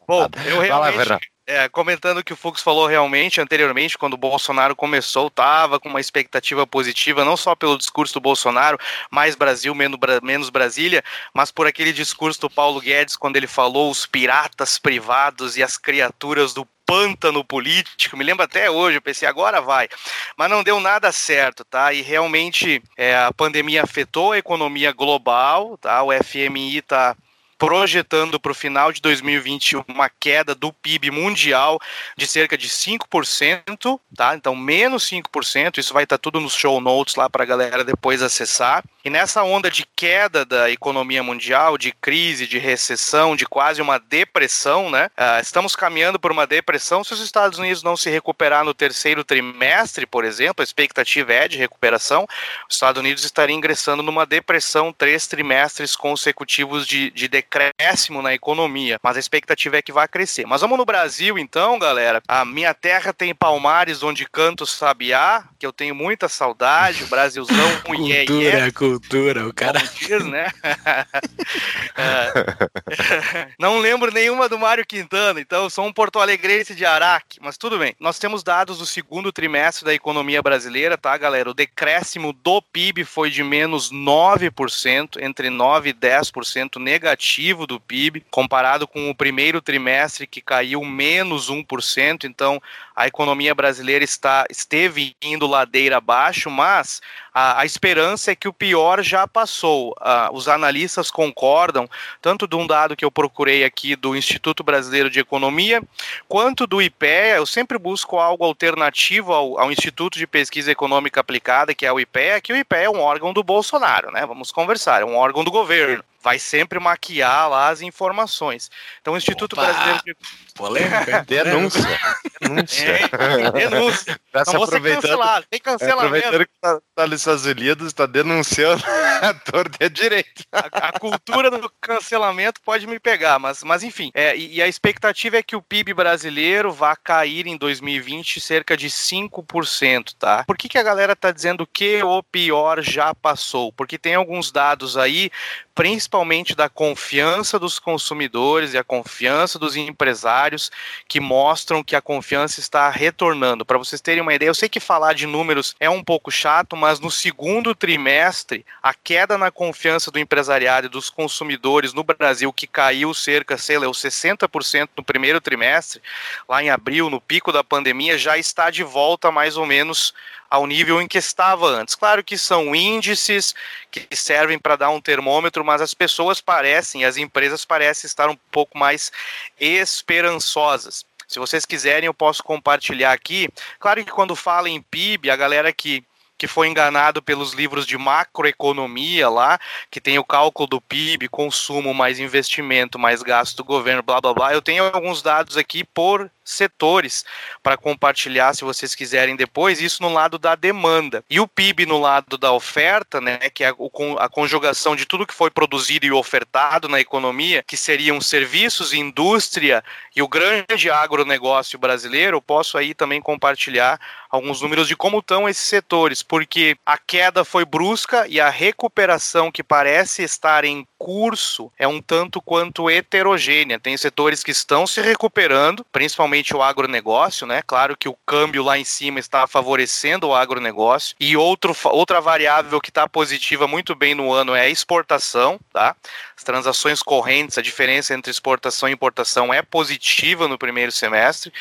Bom, eu realmente, é, comentando o que o Fux falou realmente anteriormente, quando o Bolsonaro começou, estava com uma expectativa positiva, não só pelo discurso do Bolsonaro, mais Brasil, menos, menos Brasília, mas por aquele discurso do Paulo Guedes, quando ele falou os piratas privados e as criaturas do pântano político, me lembro até hoje, eu pensei, agora vai. Mas não deu nada certo, tá? E realmente é, a pandemia afetou a economia global, tá? O FMI tá projetando para o final de 2020 uma queda do PIB mundial de cerca de 5%, tá? Então, menos 5%, isso vai estar tá tudo nos show notes lá para a galera depois acessar. E nessa onda de queda da economia mundial, de crise, de recessão, de quase uma depressão, né? Uh, estamos caminhando por uma depressão se os Estados Unidos não se recuperar no terceiro trimestre, por exemplo, a expectativa é de recuperação, os Estados Unidos estariam ingressando numa depressão três trimestres consecutivos de, de decréscimo na economia, mas a expectativa é que vai crescer. Mas vamos no Brasil, então, galera. A minha terra tem palmares onde canto sabiá, que eu tenho muita saudade, o Brasilzão, cultura, yeah, yeah. cultura, o cara. Diz, né? é. Não lembro nenhuma do Mário Quintana, então sou um porto-alegrense de Araque, mas tudo bem. Nós temos dados do segundo trimestre da economia brasileira, tá, galera? O decréscimo do PIB foi de menos 9%, entre 9 e 10% negativo do PIB, comparado com o primeiro trimestre que caiu menos 1%, então a economia brasileira está, esteve indo ladeira abaixo, mas a, a esperança é que o pior já passou. Uh, os analistas concordam, tanto de um dado que eu procurei aqui do Instituto Brasileiro de Economia, quanto do IPEA. Eu sempre busco algo alternativo ao, ao Instituto de Pesquisa Econômica Aplicada, que é o IPEA, que o IPEA é um órgão do Bolsonaro, né? Vamos conversar, é um órgão do governo vai sempre maquiar lá as informações. Então, o Instituto Opa. Brasileiro de Polêmica. denúncia. denúncia. É, denúncia. Tá Não vou ser cancelado. Tem cancelamento. Aproveitando que tá, tá nos Estados Unidos, está denunciando a torta direito. A, a, cultura do cancelamento pode me pegar, mas, mas enfim. É, e, e, a expectativa é que o PIB brasileiro vá cair em 2020 cerca de 5%, tá? Por que, que a galera tá dizendo que o pior já passou? Porque tem alguns dados aí, principalmente da confiança dos consumidores e a confiança dos empresários, que mostram que a confiança está retornando. Para vocês terem uma ideia, eu sei que falar de números é um pouco chato, mas no segundo trimestre, a queda na confiança do empresariado e dos consumidores no Brasil, que caiu cerca, sei lá, 60% no primeiro trimestre, lá em abril, no pico da pandemia, já está de volta mais ou menos ao nível em que estava antes. Claro que são índices que servem para dar um termômetro, mas as pessoas parecem, as empresas parecem estar um pouco mais esperançosas. Se vocês quiserem, eu posso compartilhar aqui. Claro que quando fala em PIB, a galera que que foi enganado pelos livros de macroeconomia lá, que tem o cálculo do PIB, consumo mais investimento, mais gasto do governo, blá blá blá. Eu tenho alguns dados aqui por setores para compartilhar se vocês quiserem depois, isso no lado da demanda. E o PIB no lado da oferta, né, que é a, conjugação de tudo que foi produzido e ofertado na economia, que seriam serviços, indústria e o grande agronegócio brasileiro, posso aí também compartilhar alguns números de como estão esses setores, porque a queda foi brusca e a recuperação que parece estar em curso é um tanto quanto heterogênea. Tem setores que estão se recuperando, principalmente o agronegócio, né? Claro que o câmbio lá em cima está favorecendo o agronegócio. E outro, outra variável que está positiva muito bem no ano é a exportação, tá? As transações correntes, a diferença entre exportação e importação é positiva no primeiro semestre.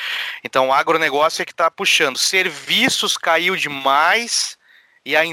Então, o agronegócio é que está puxando. Serviços caiu demais e a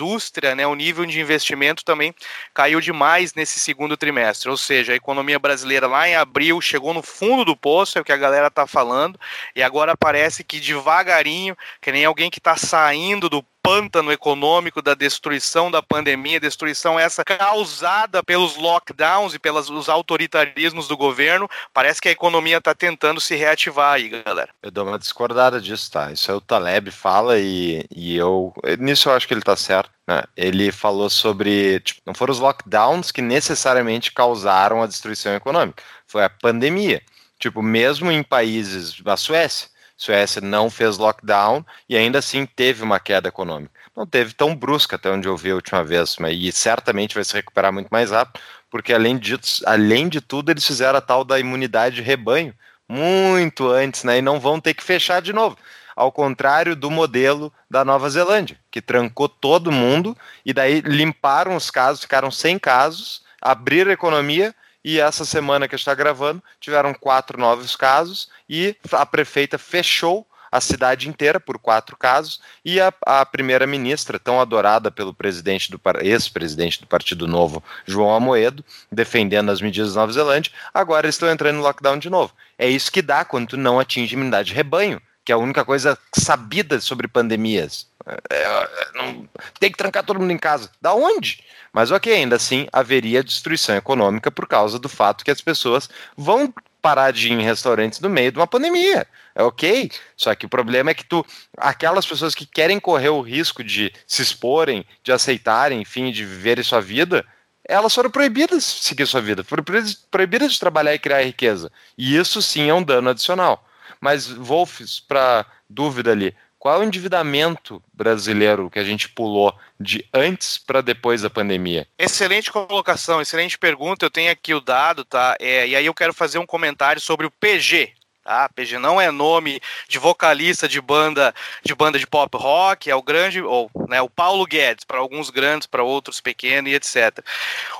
indústria, né, o nível de investimento também caiu demais nesse segundo trimestre. Ou seja, a economia brasileira lá em abril chegou no fundo do poço, é o que a galera está falando, e agora parece que devagarinho, que nem alguém que está saindo do pântano econômico da destruição da pandemia, destruição essa causada pelos lockdowns e pelos autoritarismos do governo. Parece que a economia está tentando se reativar aí, galera. Eu dou uma discordada disso, tá? Isso é o Taleb fala e, e eu. Nisso eu acho que ele está certo. Né? Ele falou sobre. Tipo, não foram os lockdowns que necessariamente causaram a destruição econômica, foi a pandemia. Tipo, mesmo em países, a Suécia, Suécia não fez lockdown e ainda assim teve uma queda econômica. Não teve tão brusca até onde eu vi a última vez, mas e certamente vai se recuperar muito mais rápido, porque além de, além de tudo eles fizeram a tal da imunidade de rebanho muito antes, né? E não vão ter que fechar de novo. Ao contrário do modelo da Nova Zelândia, que trancou todo mundo e daí limparam os casos, ficaram sem casos, abriram a economia e essa semana que está gravando tiveram quatro novos casos e a prefeita fechou a cidade inteira por quatro casos e a, a primeira-ministra, tão adorada pelo presidente do ex-presidente do Partido Novo, João Amoedo, defendendo as medidas da Nova Zelândia, agora estão entrando no lockdown de novo. É isso que dá quando tu não atinge imunidade de rebanho, que é a única coisa sabida sobre pandemias. É, é, não, tem que trancar todo mundo em casa. Da onde? Mas ok, ainda assim haveria destruição econômica por causa do fato que as pessoas vão parar de ir em restaurantes no meio de uma pandemia. É ok. Só que o problema é que tu, aquelas pessoas que querem correr o risco de se exporem, de aceitarem, enfim, de viverem sua vida, elas foram proibidas de seguir sua vida, foram proibidas de trabalhar e criar riqueza. E isso sim é um dano adicional. Mas, Wolfs, para dúvida ali, qual é o endividamento brasileiro que a gente pulou de antes para depois da pandemia? Excelente colocação, excelente pergunta. Eu tenho aqui o dado, tá? É, e aí eu quero fazer um comentário sobre o PG, Tá? PG não é nome de vocalista de banda de banda de pop rock, é o grande, ou né, o Paulo Guedes, para alguns grandes, para outros pequenos e etc.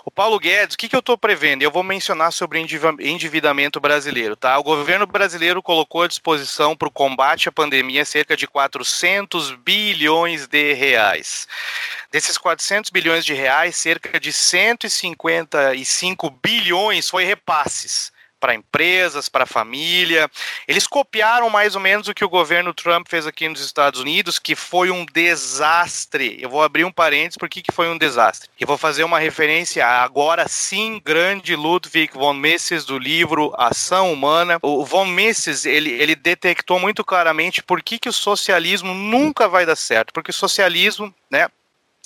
O Paulo Guedes, o que, que eu estou prevendo? Eu vou mencionar sobre endividamento brasileiro. Tá? O governo brasileiro colocou à disposição para o combate à pandemia cerca de 400 bilhões de reais. Desses 400 bilhões de reais, cerca de 155 bilhões foi repasses para empresas, para família. Eles copiaram mais ou menos o que o governo Trump fez aqui nos Estados Unidos, que foi um desastre. Eu vou abrir um parênteses por que foi um desastre. E vou fazer uma referência agora sim grande Ludwig von Mises do livro Ação Humana. O von Mises, ele, ele detectou muito claramente por que, que o socialismo nunca vai dar certo. Porque o socialismo, né,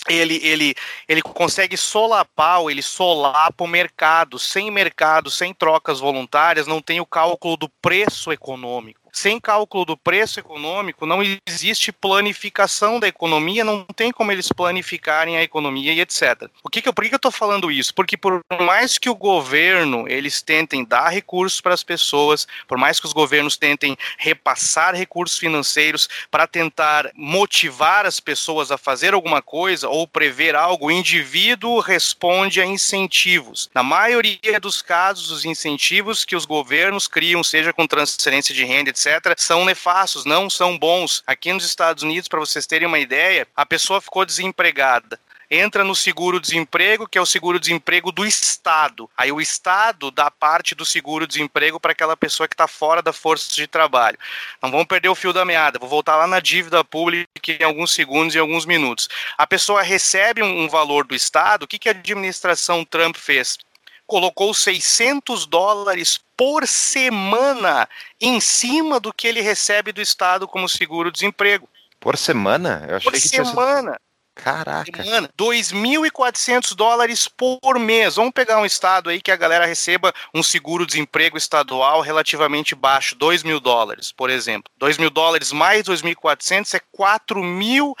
ele, ele, ele consegue solapar, ou ele solapa o mercado. Sem mercado, sem trocas voluntárias, não tem o cálculo do preço econômico sem cálculo do preço econômico, não existe planificação da economia, não tem como eles planificarem a economia e etc. O que que eu, por que, que eu estou falando isso? Porque por mais que o governo eles tentem dar recursos para as pessoas, por mais que os governos tentem repassar recursos financeiros para tentar motivar as pessoas a fazer alguma coisa ou prever algo, o indivíduo responde a incentivos. Na maioria dos casos, os incentivos que os governos criam, seja com transferência de renda, etc., são nefastos, não são bons. Aqui nos Estados Unidos, para vocês terem uma ideia, a pessoa ficou desempregada entra no seguro-desemprego, que é o seguro-desemprego do Estado. Aí o Estado dá parte do seguro-desemprego para aquela pessoa que está fora da força de trabalho. Não vamos perder o fio da meada, vou voltar lá na dívida pública em alguns segundos e alguns minutos. A pessoa recebe um, um valor do Estado, o que, que a administração Trump fez? Colocou 600 dólares por semana em cima do que ele recebe do Estado como seguro-desemprego. Por semana? Eu achei por que semana. Sido... Caraca. Semana, 2.400 dólares por mês. Vamos pegar um estado aí que a galera receba um seguro-desemprego estadual relativamente baixo, 2 mil dólares, por exemplo. 2 mil dólares mais 2.400 é 4 mil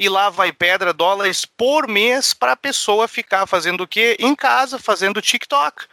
e lá vai pedra dólares por mês para a pessoa ficar fazendo o quê? Em casa, fazendo TikTok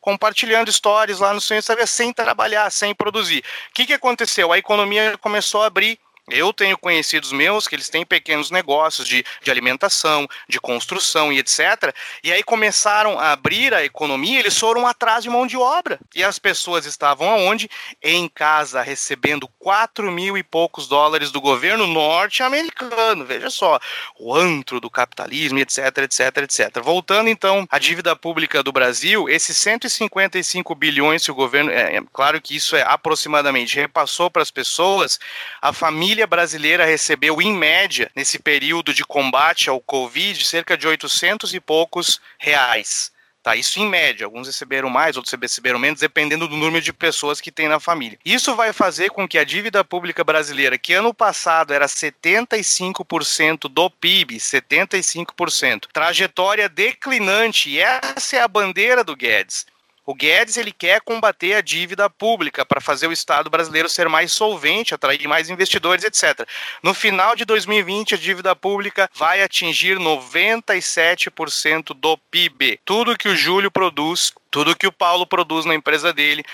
compartilhando stories lá no seu Instagram sem trabalhar, sem produzir. O que, que aconteceu? A economia começou a abrir eu tenho conhecidos meus que eles têm pequenos negócios de, de alimentação, de construção e etc. E aí começaram a abrir a economia, eles foram atrás de mão de obra. E as pessoas estavam aonde? Em casa, recebendo 4 mil e poucos dólares do governo norte-americano. Veja só, o antro do capitalismo, etc, etc, etc. Voltando então à dívida pública do Brasil, esses 155 bilhões que o governo, é, é claro que isso é aproximadamente, repassou para as pessoas, a família família brasileira recebeu, em média, nesse período de combate ao Covid, cerca de 800 e poucos reais. Tá, isso em média, alguns receberam mais, outros receberam menos, dependendo do número de pessoas que tem na família. Isso vai fazer com que a dívida pública brasileira, que ano passado era 75% do PIB, 75%, trajetória declinante, e essa é a bandeira do Guedes. O Guedes ele quer combater a dívida pública para fazer o Estado brasileiro ser mais solvente, atrair mais investidores, etc. No final de 2020, a dívida pública vai atingir 97% do PIB. Tudo que o Júlio produz tudo que o Paulo produz na empresa dele,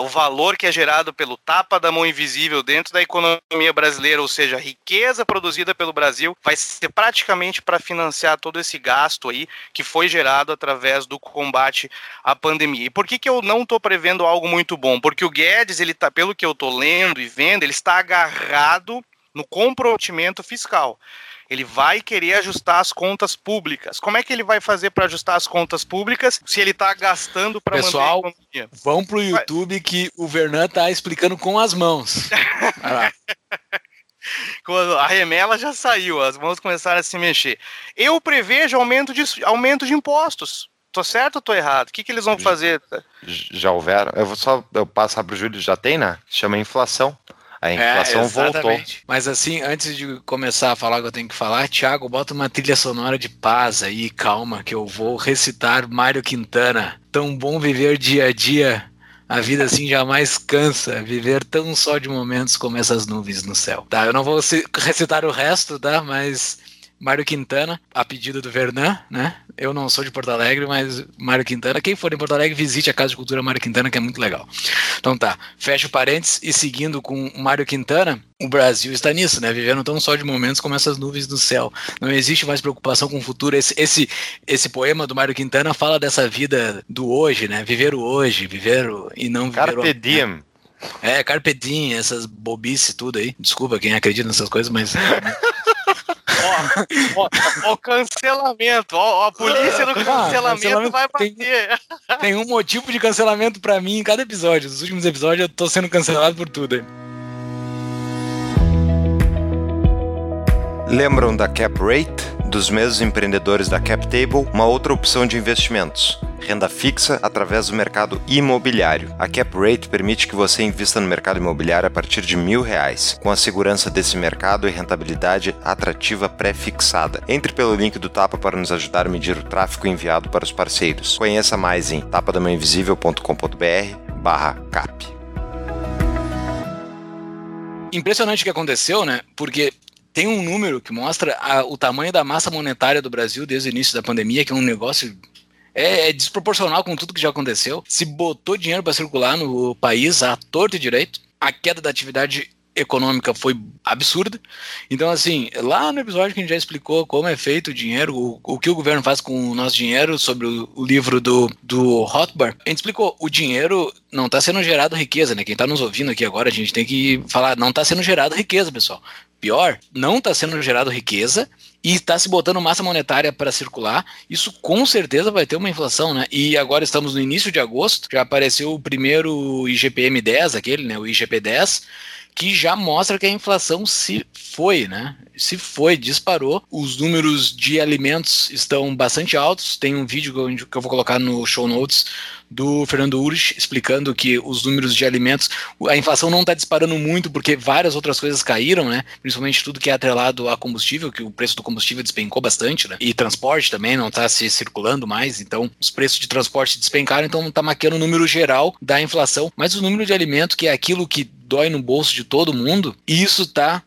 o valor que é gerado pelo tapa da mão invisível dentro da economia brasileira, ou seja, a riqueza produzida pelo Brasil, vai ser praticamente para financiar todo esse gasto aí que foi gerado através do combate à pandemia. E por que, que eu não estou prevendo algo muito bom? Porque o Guedes, ele tá, pelo que eu estou lendo e vendo, ele está agarrado no comprometimento fiscal ele vai querer ajustar as contas públicas. Como é que ele vai fazer para ajustar as contas públicas se ele está gastando para manter a economia? Vão pro YouTube que o Vernan tá explicando com as mãos. a remela já saiu, as mãos começaram a se mexer. Eu prevejo aumento de, aumento de impostos. Tô certo ou tô errado? O que, que eles vão fazer? Já houveram. Eu vou só eu passar para o Júlio, já tem, né? Chama inflação. A inflação é, voltou. Mas assim, antes de começar a falar o que eu tenho que falar, Thiago, bota uma trilha sonora de paz aí, calma, que eu vou recitar Mário Quintana. Tão bom viver dia a dia. A vida assim jamais cansa, viver tão só de momentos como essas nuvens no céu. Tá, eu não vou recitar o resto, tá? Mas Mário Quintana, a pedido do Vernan, né? Eu não sou de Porto Alegre, mas Mário Quintana. Quem for em Porto Alegre, visite a Casa de Cultura Mário Quintana, que é muito legal. Então tá, fecha o parênteses e seguindo com Mário Quintana, o Brasil está nisso, né? Vivendo tão só de momentos como essas nuvens do céu. Não existe mais preocupação com o futuro. Esse, esse, esse poema do Mário Quintana fala dessa vida do hoje, né? Viver o hoje, viver o, e não viver Carpe o... diem. É, carpe diem, essas bobices tudo aí. Desculpa quem acredita nessas coisas, mas... ó, ó, o cancelamento, ó, a polícia no ah, cancelamento, cancelamento vai bater. Tem, tem, um motivo de cancelamento para mim em cada episódio. Nos últimos episódios eu tô sendo cancelado por tudo. Lembram da Cap Rate? Dos mesmos empreendedores da Cap Table, uma outra opção de investimentos renda fixa através do mercado imobiliário. A Cap Rate permite que você invista no mercado imobiliário a partir de mil reais, com a segurança desse mercado e rentabilidade atrativa pré-fixada. Entre pelo link do Tapa para nos ajudar a medir o tráfego enviado para os parceiros. Conheça mais em tapadamainvisível.com.br barra cap. Impressionante o que aconteceu, né? Porque tem um número que mostra a, o tamanho da massa monetária do Brasil desde o início da pandemia, que é um negócio é, é, desproporcional com tudo que já aconteceu. Se botou dinheiro para circular no país a torto e direito. A queda da atividade econômica foi absurda. Então, assim, lá no episódio que a gente já explicou como é feito o dinheiro, o, o que o governo faz com o nosso dinheiro, sobre o, o livro do, do Rothbard, a gente explicou, o dinheiro não está sendo gerado riqueza, né? Quem está nos ouvindo aqui agora, a gente tem que falar, não está sendo gerado riqueza, pessoal. Pior, não está sendo gerado riqueza e está se botando massa monetária para circular, isso com certeza vai ter uma inflação, né? E agora estamos no início de agosto, já apareceu o primeiro IGPM 10, aquele, né? O IGP 10 que já mostra que a inflação se foi, né? Se foi, disparou. Os números de alimentos estão bastante altos. Tem um vídeo que eu vou colocar no show notes do Fernando Urich explicando que os números de alimentos, a inflação não está disparando muito porque várias outras coisas caíram, né? Principalmente tudo que é atrelado a combustível, que o preço do combustível despencou bastante, né? E transporte também não está se circulando mais, então os preços de transporte despencaram, então está maquiando o número geral da inflação, mas o número de alimento, que é aquilo que dói no bolso de todo mundo, isso está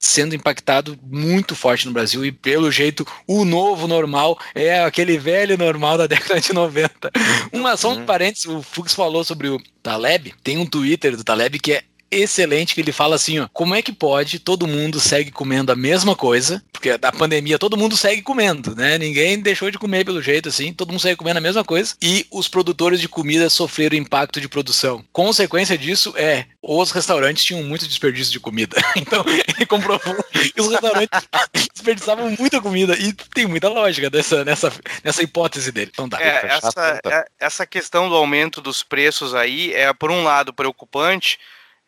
sendo impactado muito forte no Brasil e pelo jeito o novo normal é aquele velho normal da década de 90. Uma só um uhum. parênteses, o Fux falou sobre o Taleb, tem um Twitter do Taleb que é excelente que ele fala assim, ó, como é que pode todo mundo segue comendo a mesma coisa, porque da pandemia todo mundo segue comendo, né? Ninguém deixou de comer pelo jeito assim, todo mundo segue comendo a mesma coisa e os produtores de comida sofreram impacto de produção. Consequência disso é os restaurantes tinham muito desperdício de comida. Então, ele comprovou que os restaurantes desperdiçavam muita comida e tem muita lógica dessa, nessa, nessa hipótese dele. Então, tá. É, essa, é, essa questão do aumento dos preços aí é, por um lado, preocupante,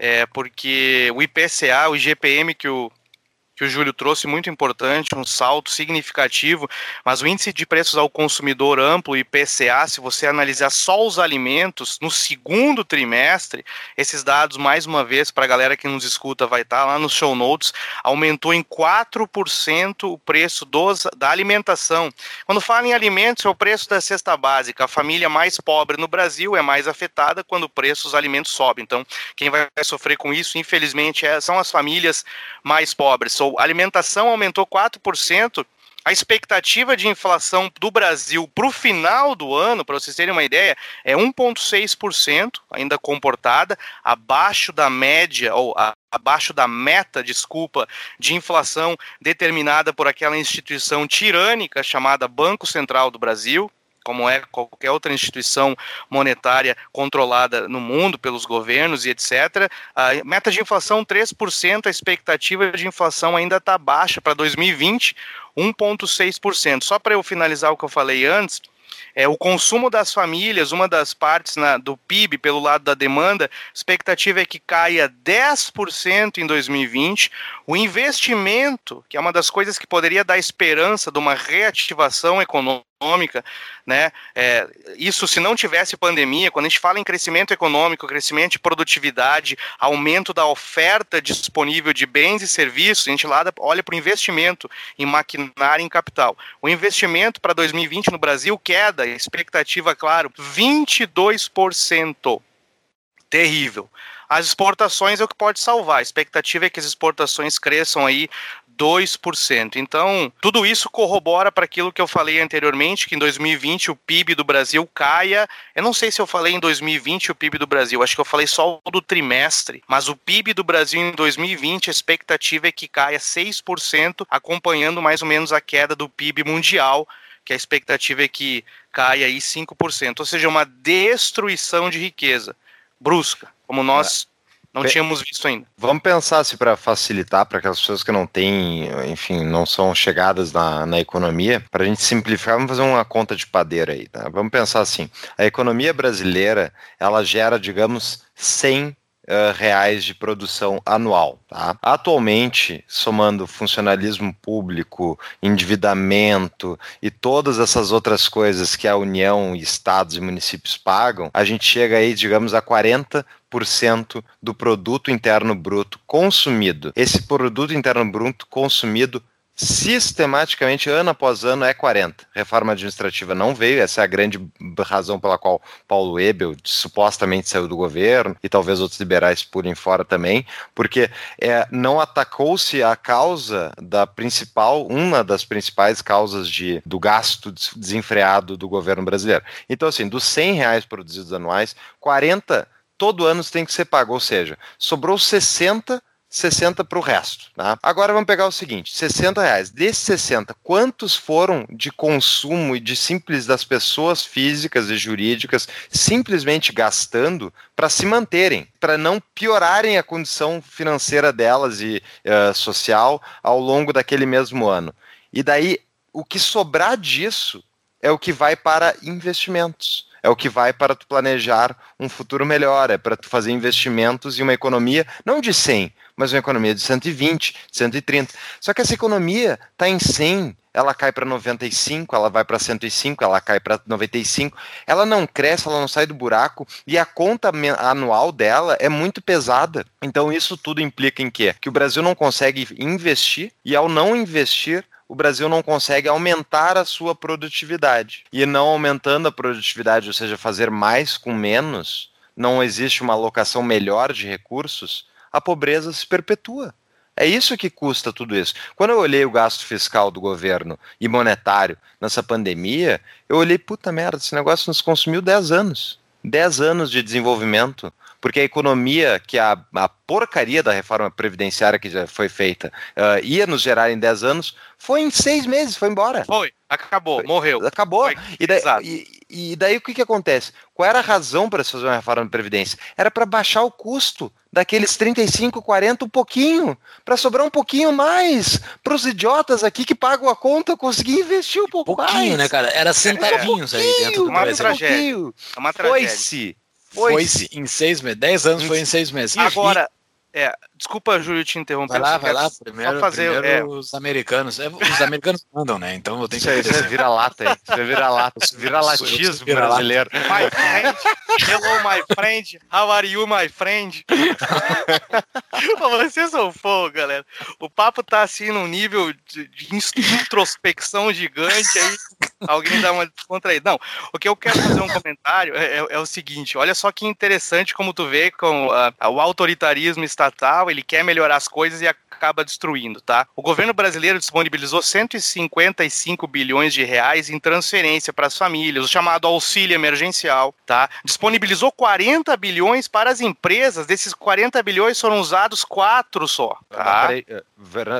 é, porque o IPCA, o IGPM que o, que o Júlio trouxe, muito importante, um salto significativo, mas o índice de preços ao consumidor amplo, IPCA, se você analisar só os alimentos, no segundo trimestre, esses dados, mais uma vez, para a galera que nos escuta, vai estar tá lá nos show notes, aumentou em 4% o preço dos, da alimentação. Quando fala em alimentos, é o preço da cesta básica. A família mais pobre no Brasil é mais afetada quando o preço dos alimentos sobe. Então, quem vai sofrer com isso, infelizmente, é, são as famílias mais pobres. Alimentação aumentou 4%. A expectativa de inflação do Brasil para o final do ano, para vocês terem uma ideia, é 1,6%, ainda comportada, abaixo da média, ou a, abaixo da meta, desculpa, de inflação determinada por aquela instituição tirânica chamada Banco Central do Brasil, como é qualquer outra instituição monetária controlada no mundo pelos governos e etc. A meta de inflação 3%, a expectativa de inflação ainda está baixa para 2020, 1,6%. Só para eu finalizar o que eu falei antes, é, o consumo das famílias, uma das partes na, do PIB pelo lado da demanda, expectativa é que caia 10% em 2020. O investimento, que é uma das coisas que poderia dar esperança de uma reativação econômica, econômica, né? É, isso se não tivesse pandemia, quando a gente fala em crescimento econômico, crescimento de produtividade, aumento da oferta disponível de bens e serviços, a gente lá olha para o investimento em maquinária e em capital. O investimento para 2020 no Brasil queda, expectativa, claro, 22%. Terrível. As exportações é o que pode salvar. A expectativa é que as exportações cresçam aí 2%. Então, tudo isso corrobora para aquilo que eu falei anteriormente, que em 2020 o PIB do Brasil caia. Eu não sei se eu falei em 2020 o PIB do Brasil, acho que eu falei só do trimestre, mas o PIB do Brasil em 2020, a expectativa é que caia 6%, acompanhando mais ou menos a queda do PIB mundial, que a expectativa é que caia aí 5%, ou seja, uma destruição de riqueza brusca, como nós não tínhamos visto ainda. Vamos pensar se para facilitar para aquelas pessoas que não têm, enfim, não são chegadas na, na economia, para a gente simplificar, vamos fazer uma conta de padeira aí, tá? Vamos pensar assim: a economia brasileira ela gera, digamos, 100 Uh, reais de produção anual. Tá? Atualmente, somando funcionalismo público, endividamento e todas essas outras coisas que a União, estados e municípios pagam, a gente chega aí, digamos, a 40 do produto interno bruto consumido. Esse produto interno bruto consumido sistematicamente, ano após ano, é 40. Reforma administrativa não veio, essa é a grande razão pela qual Paulo Ebel supostamente saiu do governo, e talvez outros liberais pulem fora também, porque é, não atacou-se a causa da principal, uma das principais causas de, do gasto desenfreado do governo brasileiro. Então, assim, dos 100 reais produzidos anuais, 40 todo ano tem que ser pago, ou seja, sobrou 60 60 para o resto. Tá? Agora vamos pegar o seguinte: 60 reais. Desses 60, quantos foram de consumo e de simples das pessoas físicas e jurídicas simplesmente gastando para se manterem, para não piorarem a condição financeira delas e uh, social ao longo daquele mesmo ano? E daí, o que sobrar disso é o que vai para investimentos. É o que vai para tu planejar um futuro melhor, é para tu fazer investimentos em uma economia, não de 100, mas uma economia de 120, 130. Só que essa economia está em 100, ela cai para 95, ela vai para 105, ela cai para 95. Ela não cresce, ela não sai do buraco e a conta anual dela é muito pesada. Então isso tudo implica em quê? Que o Brasil não consegue investir e ao não investir, o Brasil não consegue aumentar a sua produtividade. E não aumentando a produtividade, ou seja, fazer mais com menos, não existe uma alocação melhor de recursos, a pobreza se perpetua. É isso que custa tudo isso. Quando eu olhei o gasto fiscal do governo e monetário nessa pandemia, eu olhei, puta merda, esse negócio nos consumiu 10 anos. 10 anos de desenvolvimento porque a economia que a, a porcaria da reforma previdenciária que já foi feita uh, ia nos gerar em 10 anos, foi em seis meses, foi embora. Foi, acabou, foi, morreu. Acabou. Foi, e, daí, e, e, daí o que, que acontece? Qual era a razão para se fazer uma reforma da Previdência? Era para baixar o custo daqueles 35, 40 um pouquinho, para sobrar um pouquinho mais para os idiotas aqui que pagam a conta conseguir investir um pouco pouquinho, mais. né, cara? Era centavinhos é, aí dentro do uma tragédia. É uma tragédia. Foi-se foi-se em seis meses. Dez anos foi em seis meses. Agora, é, desculpa, Júlio, te interromper. Vai lá, vai lá. Primeiro, fazer, primeiro é... os americanos. É, os americanos mandam, né? Então eu tenho que. Isso aí, vira lata aí. Isso vira lata. Vira latismo vira brasileiro. My friend. Hello, my friend. How are you, my friend? Vocês são fogo, galera. O papo tá assim num nível de, de introspecção gigante aí. Alguém dá uma descontraída. Não, o que eu quero fazer um comentário é, é, é, o seguinte: olha só que interessante como tu vê com uh, o autoritarismo estatal, ele quer melhorar as coisas e acaba destruindo, tá? O governo brasileiro disponibilizou 155 bilhões de reais em transferência para as famílias, o chamado auxílio emergencial, tá? Disponibilizou 40 bilhões para as empresas, desses 40 bilhões foram usados quatro só, tá? Peraí, eh,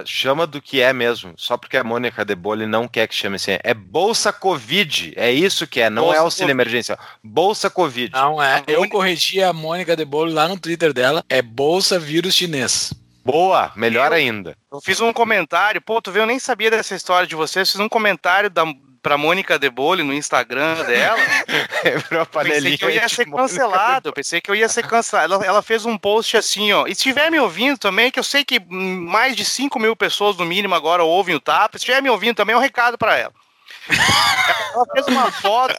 chama do que é mesmo, só porque a Mônica de Bolle não quer que chame assim. É Bolsa Covid, é isso que é, não Bolsa é auxílio COVID. emergencial. Bolsa Covid. Não é, eu corrigi a Mônica de Bolle lá no Twitter dela, é Bolsa Vírus Chinês. Boa, melhor eu, ainda. Eu fiz um comentário, pô, tu viu, eu nem sabia dessa história de vocês, fiz um comentário da, pra Mônica Debole no Instagram dela. pensei que eu ia ser cancelado, pensei que eu ia ser cancelado. Ela, ela, fez um post assim, ó, e se estiver me ouvindo também, que eu sei que mais de 5 mil pessoas no mínimo agora ouvem o TAP, se estiver me ouvindo também, é um recado para ela. ela fez uma foto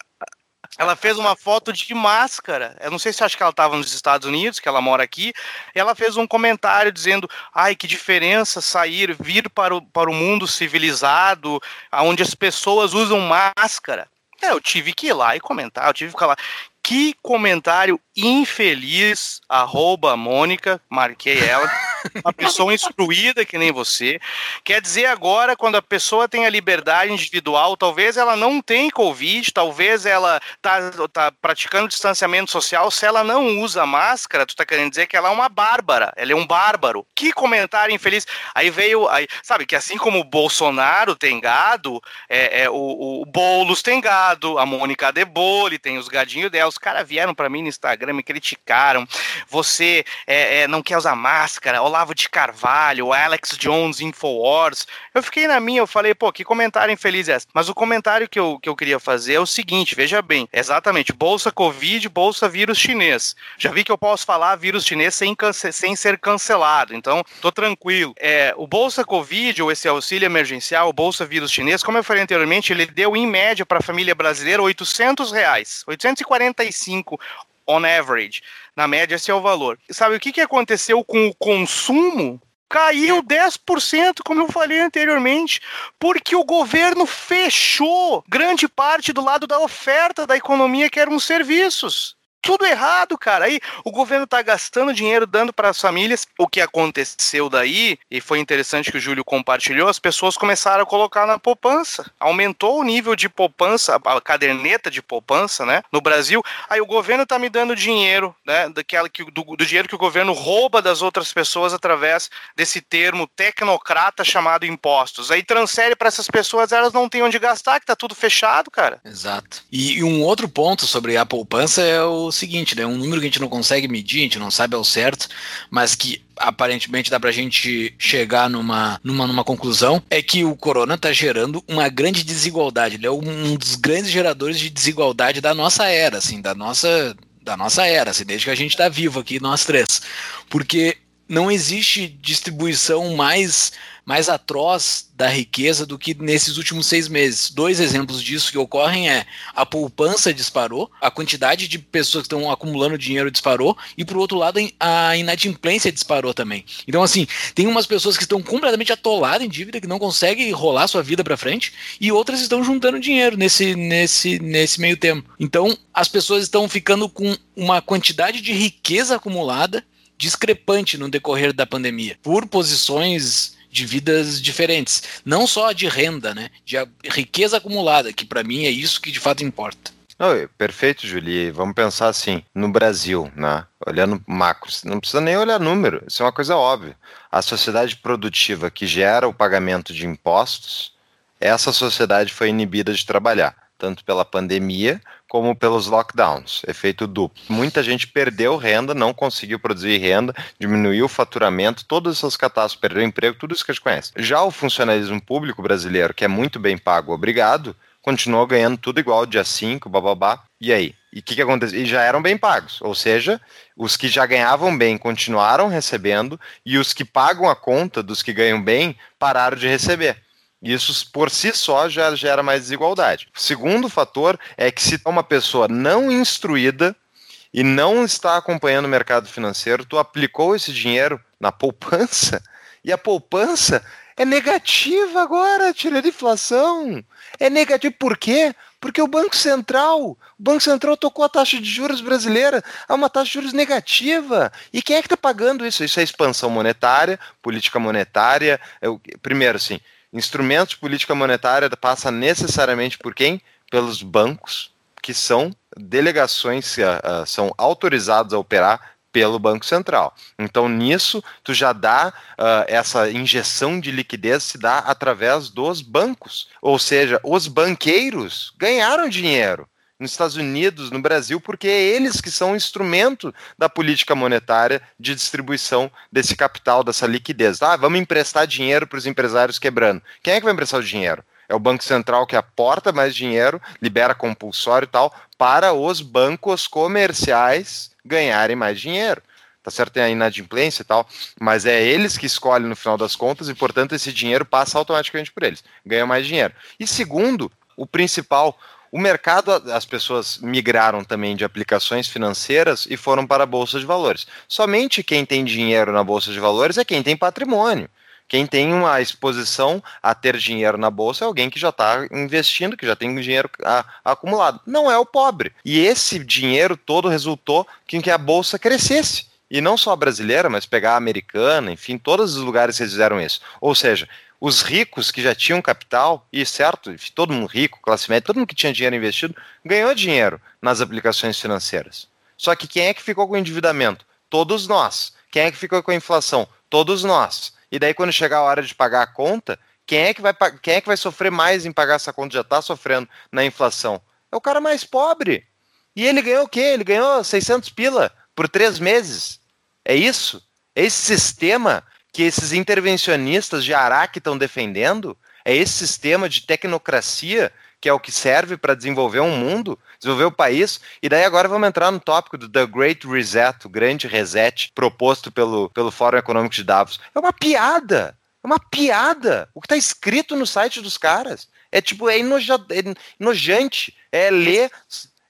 ela fez uma foto de máscara. Eu não sei se acha que ela estava nos Estados Unidos, que ela mora aqui. ela fez um comentário dizendo: ai, que diferença sair, vir para o, para o mundo civilizado, onde as pessoas usam máscara. É, eu tive que ir lá e comentar, eu tive que falar. Que comentário infeliz, arroba Mônica, marquei ela, uma pessoa instruída que nem você. Quer dizer, agora, quando a pessoa tem a liberdade individual, talvez ela não tenha Covid, talvez ela tá, tá praticando distanciamento social, se ela não usa máscara, tu tá querendo dizer que ela é uma bárbara, ela é um bárbaro. Que comentário infeliz. Aí veio, aí, sabe, que assim como o Bolsonaro tem gado, é, é o, o Boulos tem gado, a Mônica Debole tem os gadinhos dela, os caras vieram para mim no Instagram me criticaram. Você é, é, não quer usar máscara. Olavo de Carvalho, Alex Jones, Infowars. Eu fiquei na minha, eu falei, pô, que comentário infeliz é? Mas o comentário que eu, que eu queria fazer é o seguinte: veja bem, exatamente, bolsa Covid, bolsa vírus chinês. Já vi que eu posso falar vírus chinês sem, sem ser cancelado, então tô tranquilo. É, o bolsa Covid, ou esse auxílio emergencial, o bolsa vírus chinês, como eu falei anteriormente, ele deu em média para a família brasileira 800 reais, 845 on average. Na média, esse é o valor. Sabe o que, que aconteceu com o consumo? Caiu 10%, como eu falei anteriormente, porque o governo fechou grande parte do lado da oferta da economia, que eram os serviços tudo errado, cara. Aí o governo tá gastando dinheiro dando para as famílias. O que aconteceu daí, e foi interessante que o Júlio compartilhou, as pessoas começaram a colocar na poupança. Aumentou o nível de poupança, a caderneta de poupança, né? No Brasil. Aí o governo tá me dando dinheiro, né? Daquela que, do, do dinheiro que o governo rouba das outras pessoas através desse termo tecnocrata chamado impostos. Aí transfere para essas pessoas, elas não têm onde gastar, que tá tudo fechado, cara. Exato. E, e um outro ponto sobre a poupança é o seguinte, né? Um número que a gente não consegue medir, a gente não sabe ao certo, mas que aparentemente dá pra gente chegar numa, numa, numa conclusão, é que o corona tá gerando uma grande desigualdade. Ele é um dos grandes geradores de desigualdade da nossa era, assim, da nossa da nossa era, assim, desde que a gente está vivo aqui, nós três. Porque não existe distribuição mais mais atroz da riqueza do que nesses últimos seis meses. Dois exemplos disso que ocorrem é a poupança disparou, a quantidade de pessoas que estão acumulando dinheiro disparou, e por outro lado a inadimplência disparou também. Então, assim, tem umas pessoas que estão completamente atoladas em dívida, que não conseguem rolar sua vida para frente, e outras estão juntando dinheiro nesse, nesse, nesse meio tempo. Então, as pessoas estão ficando com uma quantidade de riqueza acumulada discrepante no decorrer da pandemia, por posições de vidas diferentes, não só de renda, né, de riqueza acumulada, que para mim é isso que de fato importa. Oi, perfeito, Julie. Vamos pensar assim, no Brasil, né? Olhando macro, não precisa nem olhar número, isso é uma coisa óbvia. A sociedade produtiva que gera o pagamento de impostos, essa sociedade foi inibida de trabalhar, tanto pela pandemia como pelos lockdowns, efeito duplo. Muita gente perdeu renda, não conseguiu produzir renda, diminuiu o faturamento, todas essas catástrofes, perdeu emprego, tudo isso que a gente conhece. Já o funcionalismo público brasileiro, que é muito bem pago, obrigado, continuou ganhando tudo igual, dia 5, bababá. E aí? E o que, que aconteceu? E já eram bem pagos. Ou seja, os que já ganhavam bem continuaram recebendo, e os que pagam a conta dos que ganham bem pararam de receber. Isso por si só já gera mais desigualdade. O segundo fator é que se uma pessoa não instruída e não está acompanhando o mercado financeiro, tu aplicou esse dinheiro na poupança e a poupança é negativa agora, tirando inflação. É negativo por quê? Porque o Banco Central, o Banco Central tocou a taxa de juros brasileira a uma taxa de juros negativa. E quem é que está pagando isso? Isso é expansão monetária, política monetária. É primeiro, assim, Instrumentos de política monetária passa necessariamente por quem? Pelos bancos, que são delegações, uh, são autorizados a operar pelo Banco Central. Então, nisso, tu já dá uh, essa injeção de liquidez se dá através dos bancos. Ou seja, os banqueiros ganharam dinheiro nos Estados Unidos, no Brasil, porque é eles que são o instrumento da política monetária de distribuição desse capital, dessa liquidez. Ah, vamos emprestar dinheiro para os empresários quebrando. Quem é que vai emprestar o dinheiro? É o Banco Central que aporta mais dinheiro, libera compulsório e tal, para os bancos comerciais ganharem mais dinheiro tá certo? Tem a inadimplência e tal, mas é eles que escolhem no final das contas e, portanto, esse dinheiro passa automaticamente por eles, ganham mais dinheiro. E segundo, o principal, o mercado, as pessoas migraram também de aplicações financeiras e foram para a bolsa de valores. Somente quem tem dinheiro na bolsa de valores é quem tem patrimônio. Quem tem uma exposição a ter dinheiro na bolsa é alguém que já está investindo, que já tem dinheiro a, acumulado. Não é o pobre. E esse dinheiro todo resultou em que a bolsa crescesse e não só a brasileira, mas pegar a americana, enfim, todos os lugares fizeram isso. Ou seja, os ricos que já tinham capital, e certo, todo mundo rico, classe média, todo mundo que tinha dinheiro investido, ganhou dinheiro nas aplicações financeiras. Só que quem é que ficou com o endividamento? Todos nós. Quem é que ficou com a inflação? Todos nós. E daí, quando chegar a hora de pagar a conta, quem é que vai, quem é que vai sofrer mais em pagar essa conta? Já está sofrendo na inflação. É o cara mais pobre. E ele ganhou o quê? Ele ganhou 600 pila por três meses. É isso? Esse sistema que esses intervencionistas de Araque estão defendendo? É esse sistema de tecnocracia que é o que serve para desenvolver um mundo, desenvolver o país. E daí agora vamos entrar no tópico do The Great Reset, o grande reset proposto pelo, pelo Fórum Econômico de Davos. É uma piada. É uma piada. O que está escrito no site dos caras. É tipo, é, enoja, é enojante. É ler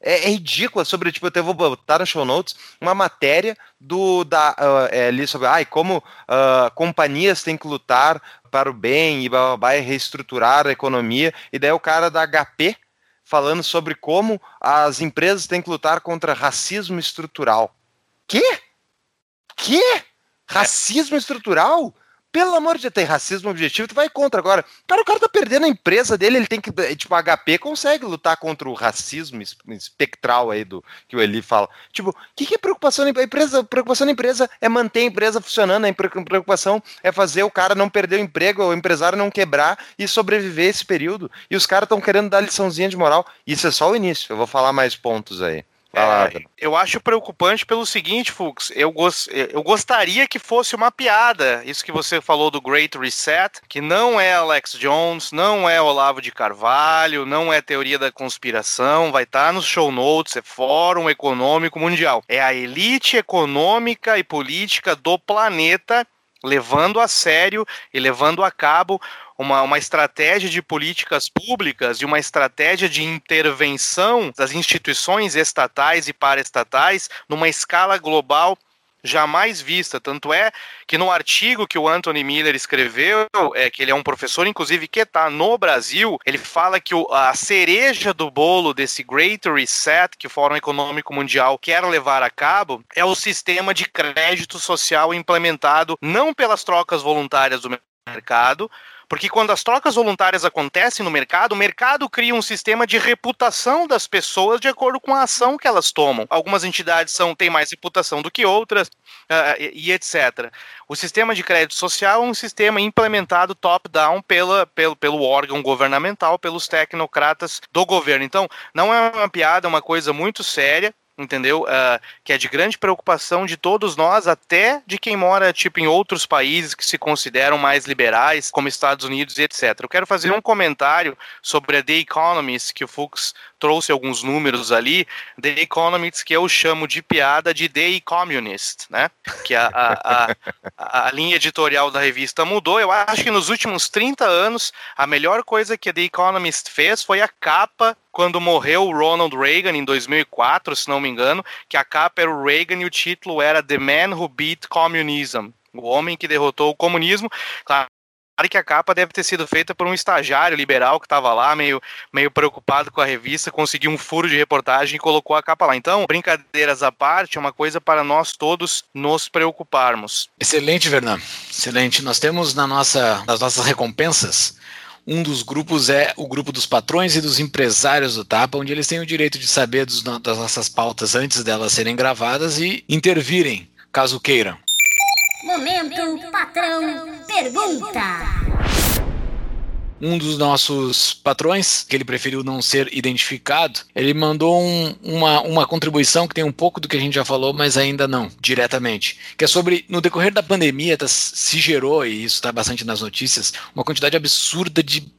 é, é ridícula sobre, tipo, eu até vou botar no show notes uma matéria do da uh, é, ali sobre ai, como uh, companhias têm que lutar para o bem e babá, e reestruturar a economia, e daí o cara da HP falando sobre como as empresas têm que lutar contra racismo estrutural. Que? Que? Racismo estrutural? Pelo amor de Deus, tem racismo objetivo, tu vai contra agora. Cara, o cara tá perdendo a empresa dele, ele tem que. Eh, tipo, a HP consegue lutar contra o racismo espectral aí do que o Eli fala. Tipo, o que, que é preocupação da empresa? Preocupação da empresa é manter a empresa funcionando, a preocupação é fazer o cara não perder o emprego, o empresário não quebrar e sobreviver esse período. E os caras estão querendo dar liçãozinha de moral. Isso é só o início. Eu vou falar mais pontos aí. É, eu acho preocupante pelo seguinte, Fux. Eu, gos eu gostaria que fosse uma piada. Isso que você falou do Great Reset, que não é Alex Jones, não é Olavo de Carvalho, não é teoria da conspiração. Vai estar tá nos show notes, é Fórum Econômico Mundial. É a elite econômica e política do planeta levando a sério e levando a cabo uma, uma estratégia de políticas públicas e uma estratégia de intervenção das instituições estatais e paraestatais numa escala global jamais vista. Tanto é que no artigo que o Anthony Miller escreveu, é que ele é um professor, inclusive, que está no Brasil, ele fala que o, a cereja do bolo desse Great Reset que o Fórum Econômico Mundial quer levar a cabo é o sistema de crédito social implementado não pelas trocas voluntárias do mercado, porque quando as trocas voluntárias acontecem no mercado, o mercado cria um sistema de reputação das pessoas de acordo com a ação que elas tomam. Algumas entidades são, têm mais reputação do que outras, uh, e, e, etc. O sistema de crédito social é um sistema implementado top-down pelo, pelo órgão governamental, pelos tecnocratas do governo. Então, não é uma piada, é uma coisa muito séria entendeu? Uh, que é de grande preocupação de todos nós, até de quem mora tipo em outros países que se consideram mais liberais, como Estados Unidos e etc. Eu quero fazer um comentário sobre a The Economist que o Fux trouxe alguns números ali. The Economist que eu chamo de piada de The Communist, né? Que a, a, a, a linha editorial da revista mudou. Eu acho que nos últimos 30 anos a melhor coisa que a The Economist fez foi a capa quando morreu o Ronald Reagan em 2004, se não me engano, que a capa era o Reagan e o título era The Man Who Beat Communism. O homem que derrotou o comunismo. Claro que a capa deve ter sido feita por um estagiário liberal que estava lá, meio, meio preocupado com a revista, conseguiu um furo de reportagem e colocou a capa lá. Então, brincadeiras à parte, é uma coisa para nós todos nos preocuparmos. Excelente, Vernan. Excelente. Nós temos na nossa, nas nossas recompensas um dos grupos é o grupo dos patrões e dos empresários do Tapa, onde eles têm o direito de saber dos, das nossas pautas antes delas serem gravadas e intervirem, caso queiram. Momento Patrão Pergunta um dos nossos patrões, que ele preferiu não ser identificado, ele mandou um, uma, uma contribuição que tem um pouco do que a gente já falou, mas ainda não, diretamente. Que é sobre, no decorrer da pandemia, tá, se gerou, e isso está bastante nas notícias, uma quantidade absurda de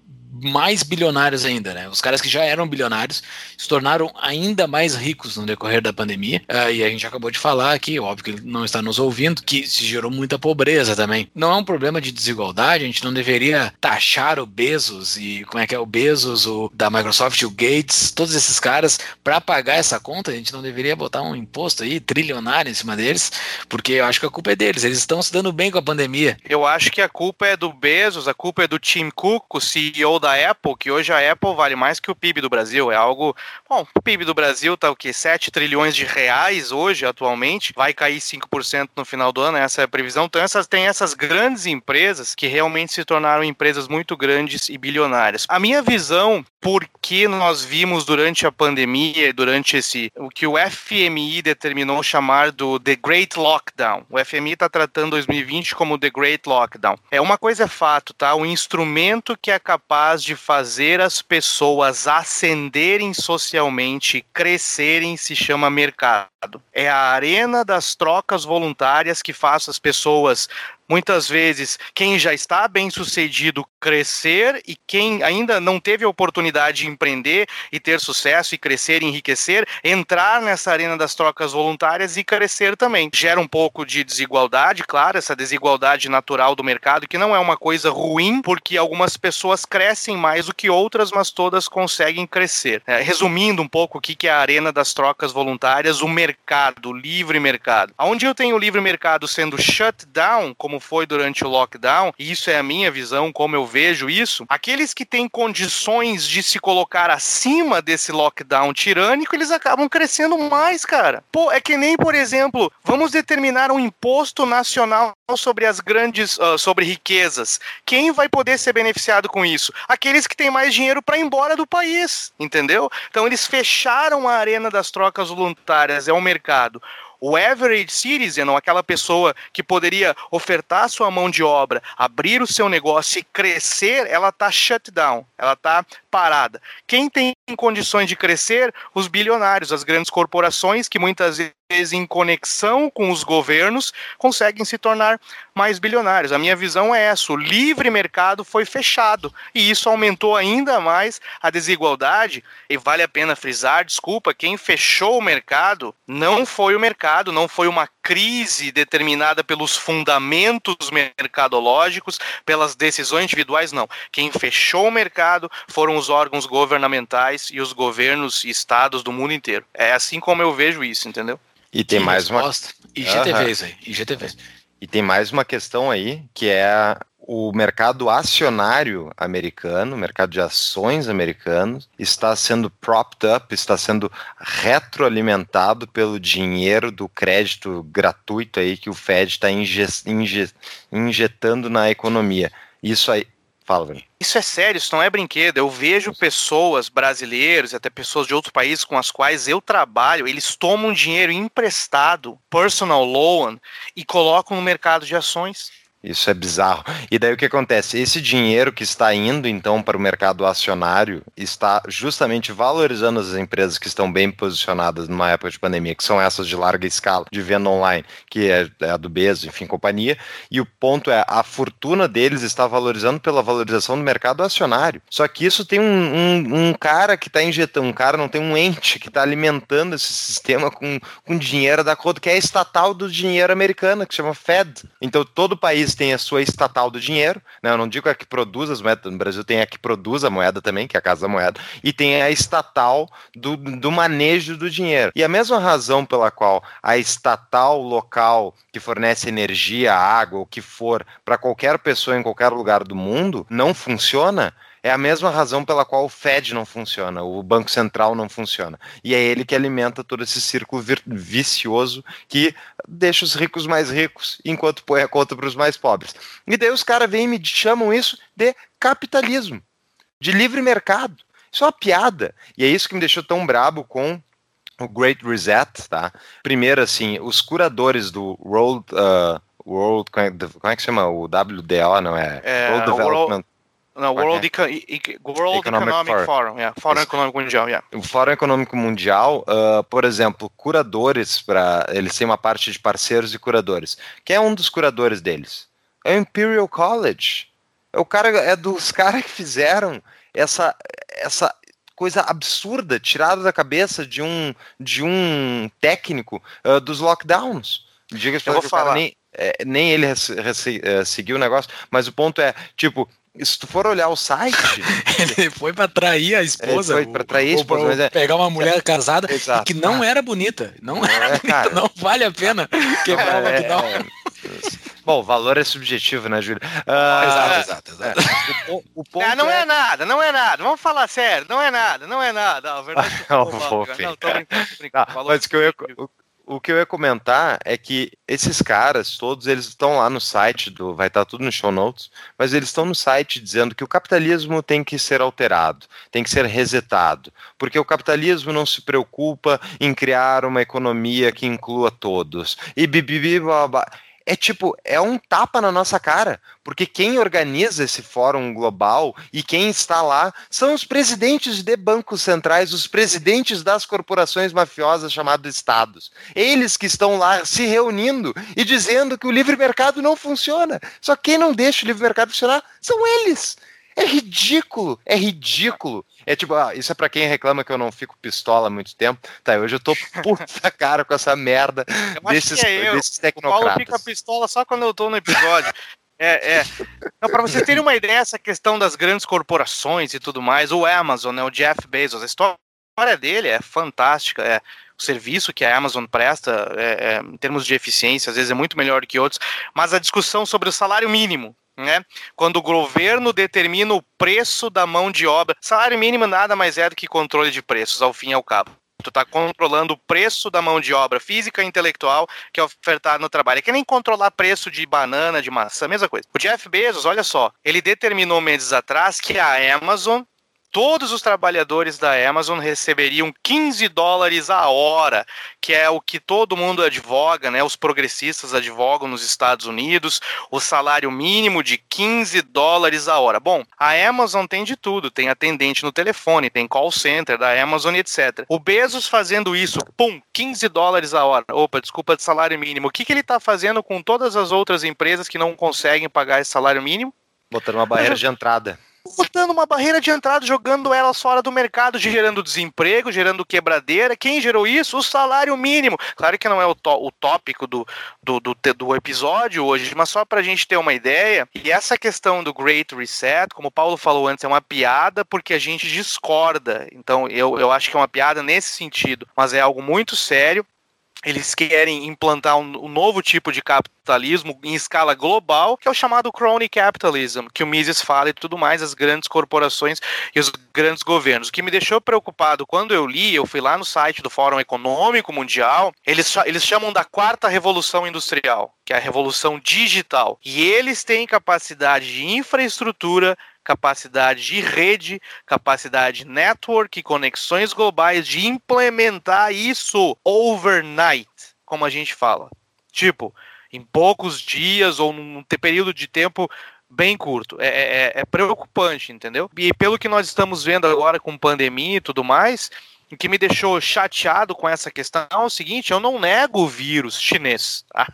mais bilionários ainda, né? Os caras que já eram bilionários se tornaram ainda mais ricos no decorrer da pandemia. Uh, e a gente acabou de falar aqui, óbvio que ele não está nos ouvindo, que se gerou muita pobreza também. Não é um problema de desigualdade, a gente não deveria taxar o Bezos e como é que é o Bezos, o da Microsoft, o Gates, todos esses caras para pagar essa conta, a gente não deveria botar um imposto aí trilionário em cima deles, porque eu acho que a culpa é deles, eles estão se dando bem com a pandemia. Eu acho que a culpa é do Bezos, a culpa é do Tim Cook, o CEO da Apple, que hoje a Apple vale mais que o PIB do Brasil. É algo. Bom, o PIB do Brasil tá o quê? 7 trilhões de reais hoje, atualmente. Vai cair 5% no final do ano, essa é a previsão. Então, essas, tem essas grandes empresas que realmente se tornaram empresas muito grandes e bilionárias. A minha visão, porque nós vimos durante a pandemia, durante esse. o que o FMI determinou chamar do The Great Lockdown. O FMI está tratando 2020 como The Great Lockdown. É uma coisa é fato, tá? O instrumento que é capaz de fazer as pessoas ascenderem socialmente, crescerem, se chama mercado. É a arena das trocas voluntárias que faz as pessoas muitas vezes quem já está bem sucedido crescer e quem ainda não teve a oportunidade de empreender e ter sucesso e crescer e enriquecer, entrar nessa arena das trocas voluntárias e crescer também. Gera um pouco de desigualdade, claro, essa desigualdade natural do mercado, que não é uma coisa ruim, porque algumas pessoas crescem mais do que outras, mas todas conseguem crescer. É, resumindo um pouco o que é a arena das trocas voluntárias, o mercado, o livre mercado. Onde eu tenho o livre mercado sendo shut down, como foi durante o lockdown, e isso é a minha visão, como eu vejo isso, aqueles que têm condições de se colocar acima desse lockdown tirânico, eles acabam crescendo mais, cara. Pô, é que nem, por exemplo, vamos determinar um imposto nacional sobre as grandes, uh, sobre riquezas. Quem vai poder ser beneficiado com isso? Aqueles que têm mais dinheiro para ir embora do país, entendeu? Então eles fecharam a arena das trocas voluntárias, é o mercado o average citizen, aquela pessoa que poderia ofertar sua mão de obra, abrir o seu negócio e crescer, ela está shut down, ela está parada. Quem tem condições de crescer? Os bilionários, as grandes corporações que muitas vezes em conexão com os governos conseguem se tornar mais bilionários. A minha visão é essa: o livre mercado foi fechado e isso aumentou ainda mais a desigualdade. E vale a pena frisar, desculpa, quem fechou o mercado não foi o mercado, não foi uma crise determinada pelos fundamentos mercadológicos, pelas decisões individuais, não. Quem fechou o mercado foram os órgãos governamentais e os governos e estados do mundo inteiro. É assim como eu vejo isso, entendeu? E tem Que mais uma resposta. IGTVs aí, IGTVs. E tem mais uma questão aí, que é o mercado acionário americano, o mercado de ações americano, está sendo propped up, está sendo retroalimentado pelo dinheiro do crédito gratuito aí que o Fed está inje inje injetando na economia. Isso aí. Fala, Bruno. Isso é sério, isso não é brinquedo. Eu vejo pessoas brasileiros e até pessoas de outros países com as quais eu trabalho, eles tomam dinheiro emprestado, personal loan, e colocam no mercado de ações. Isso é bizarro. E daí o que acontece? Esse dinheiro que está indo então para o mercado acionário está justamente valorizando as empresas que estão bem posicionadas numa época de pandemia, que são essas de larga escala, de venda online, que é, é a do Bezos, enfim, companhia. E o ponto é, a fortuna deles está valorizando pela valorização do mercado acionário. Só que isso tem um, um, um cara que está injetando, um cara não tem um ente que está alimentando esse sistema com, com dinheiro da conta, que é estatal do dinheiro americana, que chama Fed. Então todo país tem a sua estatal do dinheiro, né? Eu não digo a que produz as moedas, no Brasil tem a que produz a moeda também, que é a Casa da Moeda, e tem a estatal do, do manejo do dinheiro. E a mesma razão pela qual a estatal local que fornece energia, água, o que for, para qualquer pessoa em qualquer lugar do mundo, não funciona, é a mesma razão pela qual o Fed não funciona, o Banco Central não funciona. E é ele que alimenta todo esse círculo vicioso que deixa os ricos mais ricos, enquanto põe a conta para os mais pobres. E daí os caras vêm e me chamam isso de capitalismo, de livre mercado. Isso é uma piada. E é isso que me deixou tão brabo com o Great Reset, tá? Primeiro, assim, os curadores do World... uh, World, como é, como é que chama? O WDO, não é? É, World- Development Não, World, Eco- World Economic Economic, Forum. Forum, yeah, Fórum. Econômico Mundial, yeah. o Fórum Econômico Mundial, ah, por exemplo, curadores para eles têm uma parte de parceiros e curadores. Quem é um dos curadores deles? É o Imperial College. É o cara é dos caras que fizeram essa essa coisa absurda tirada da cabeça de um de um técnico ah, dos lockdowns. Diga Eu vou falar. nem é, nem ele eh, seguiu o negócio, mas o ponto é, tipo, se tu for olhar o site, Ele foi pra trair a esposa. foi pra trair a esposa, ou mas é- pegar uma mulher casada Exato. que não era bonita. Não Não era é, bonita, cara. não vale a pena quebrar o É, lockdown. é. Bom, o valor é subjetivo, né, Júlio? Ah, Exato, exato, exato. o, po- o ponto Ah, não é... é nada, não é nada. Vamos falar sério, não é nada, não é nada. Não, a verdade é que eu Não, vou, cara. Não, tô brincando, tô brincando. Falou mas o que, eu ia. O, que eu ia comentar é que esses caras, todos eles estão lá no site do. Vai estar tudo no show notes, mas eles estão no site dizendo que o capitalismo tem que ser alterado, tem que ser resetado, porque o capitalismo não se preocupa em criar uma economia que inclua todos. E bibibi, blá, blá. É tipo, é um tapa na nossa cara, porque quem organiza esse fórum global e quem está lá são os presidentes de bancos centrais, os presidentes das corporações mafiosas chamadas estados. Eles que estão lá se reunindo e dizendo que o livre mercado não funciona. Só quem não deixa o livre mercado funcionar são eles. É ridículo, é ridículo. É tipo, ah, isso é pra quem reclama que eu não fico pistola há muito tempo. Tá, hoje eu tô puta cara com essa merda desses, é eu. desses O Paulo tecnocratas. fica pistola só quando eu tô no episódio. É, é. Não, pra vocês terem uma ideia, essa questão das grandes corporações e tudo mais, o Amazon, né, o Jeff Bezos, a história dele é fantástica, é o serviço que a Amazon presta, é, é, em termos de eficiência, às vezes é muito melhor do que outros, mas a discussão sobre o salário mínimo, né, quando o governo determina o preço da mão de obra, salário mínimo nada mais é do que controle de preços, ao fim e ao cabo. Tu tá controlando o preço da mão de obra física e intelectual que é ofertado no trabalho. É que nem controlar preço de banana, de maçã, mesma coisa. O Jeff Bezos, olha só, ele determinou meses atrás que a Amazon todos os trabalhadores da Amazon receberiam 15 dólares a hora, que é o que todo mundo advoga, né? Os progressistas advogam nos Estados Unidos, o salário mínimo de 15 dólares a hora. Bom, a Amazon tem de tudo, tem atendente no telefone, tem call center da Amazon, etc. O Bezos fazendo isso, pum, 15 dólares a hora. Opa, desculpa de salário mínimo. O que, que ele está fazendo com todas as outras empresas que não conseguem pagar esse salário mínimo? Botando uma barreira de entrada botando uma barreira de entrada, jogando elas fora do mercado, gerando desemprego, gerando quebradeira. Quem gerou isso? O salário mínimo. Claro que não é o, o tópico do, do, do, do, episódio hoje, mas só para a gente ter uma ideia. E essa questão do Great Reset, como o Paulo falou antes, é uma piada porque a gente discorda. Então eu, eu acho que é uma piada nesse sentido, mas é algo muito sério eles querem implantar um, um, novo tipo de capitalismo em escala global, que é o chamado crony capitalism, que o Mises fala e tudo mais, as grandes corporações e os grandes governos. O que me deixou preocupado quando eu li, eu fui lá no site do Fórum Econômico Mundial, eles, eles chamam da quarta revolução industrial, que é a revolução digital. E eles têm capacidade de infraestrutura, capacidade de rede, capacidade network, conexões globais de implementar isso overnight, como a gente fala. Tipo, em poucos dias ou num período de tempo bem curto. É, é, é, preocupante, entendeu? E pelo que nós estamos vendo agora com pandemia e tudo mais, o que me deixou chateado com essa questão é o seguinte: eu não nego o vírus chinês. Tá?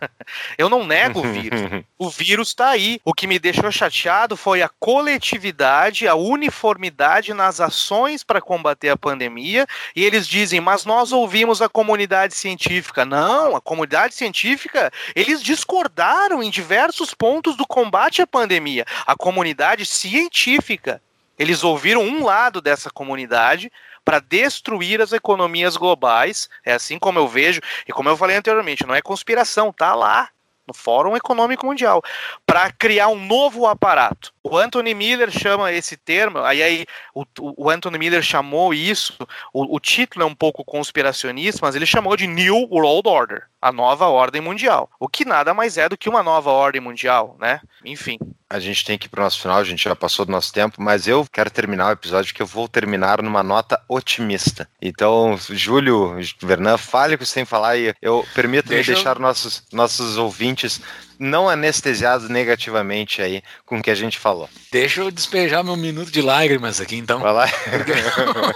Eu não nego o vírus. O vírus está aí. O que me deixou chateado foi a coletividade, a uniformidade nas ações para combater a pandemia. E eles dizem, mas nós ouvimos a comunidade científica. Não, a comunidade científica, eles discordaram em diversos pontos do combate à pandemia. A comunidade científica. Eles ouviram um lado dessa comunidade, para destruir as economias globais. É assim como eu vejo, e como eu falei anteriormente, não é conspiração, tá lá no Fórum Econômico Mundial, para criar um novo aparato. O Anthony Miller chama esse termo, aí, aí o, o Anthony Miller chamou isso, o, o, título é um pouco conspiracionista, mas ele chamou de New World Order, a nova ordem mundial. O que nada mais é do que uma nova ordem mundial, né? Enfim. A gente tem que ir para o nosso final, a gente já passou do nosso tempo, mas eu quero terminar o episódio que eu vou terminar numa nota otimista. Então, Júlio, Vernan, fale o que você tem que falar e eu permito-me deixar eu... nossos, nossos ouvintes não anestesiados negativamente aí com o que a gente falou. Deixa eu despejar meu minuto de lágrimas aqui, então. Vai lá.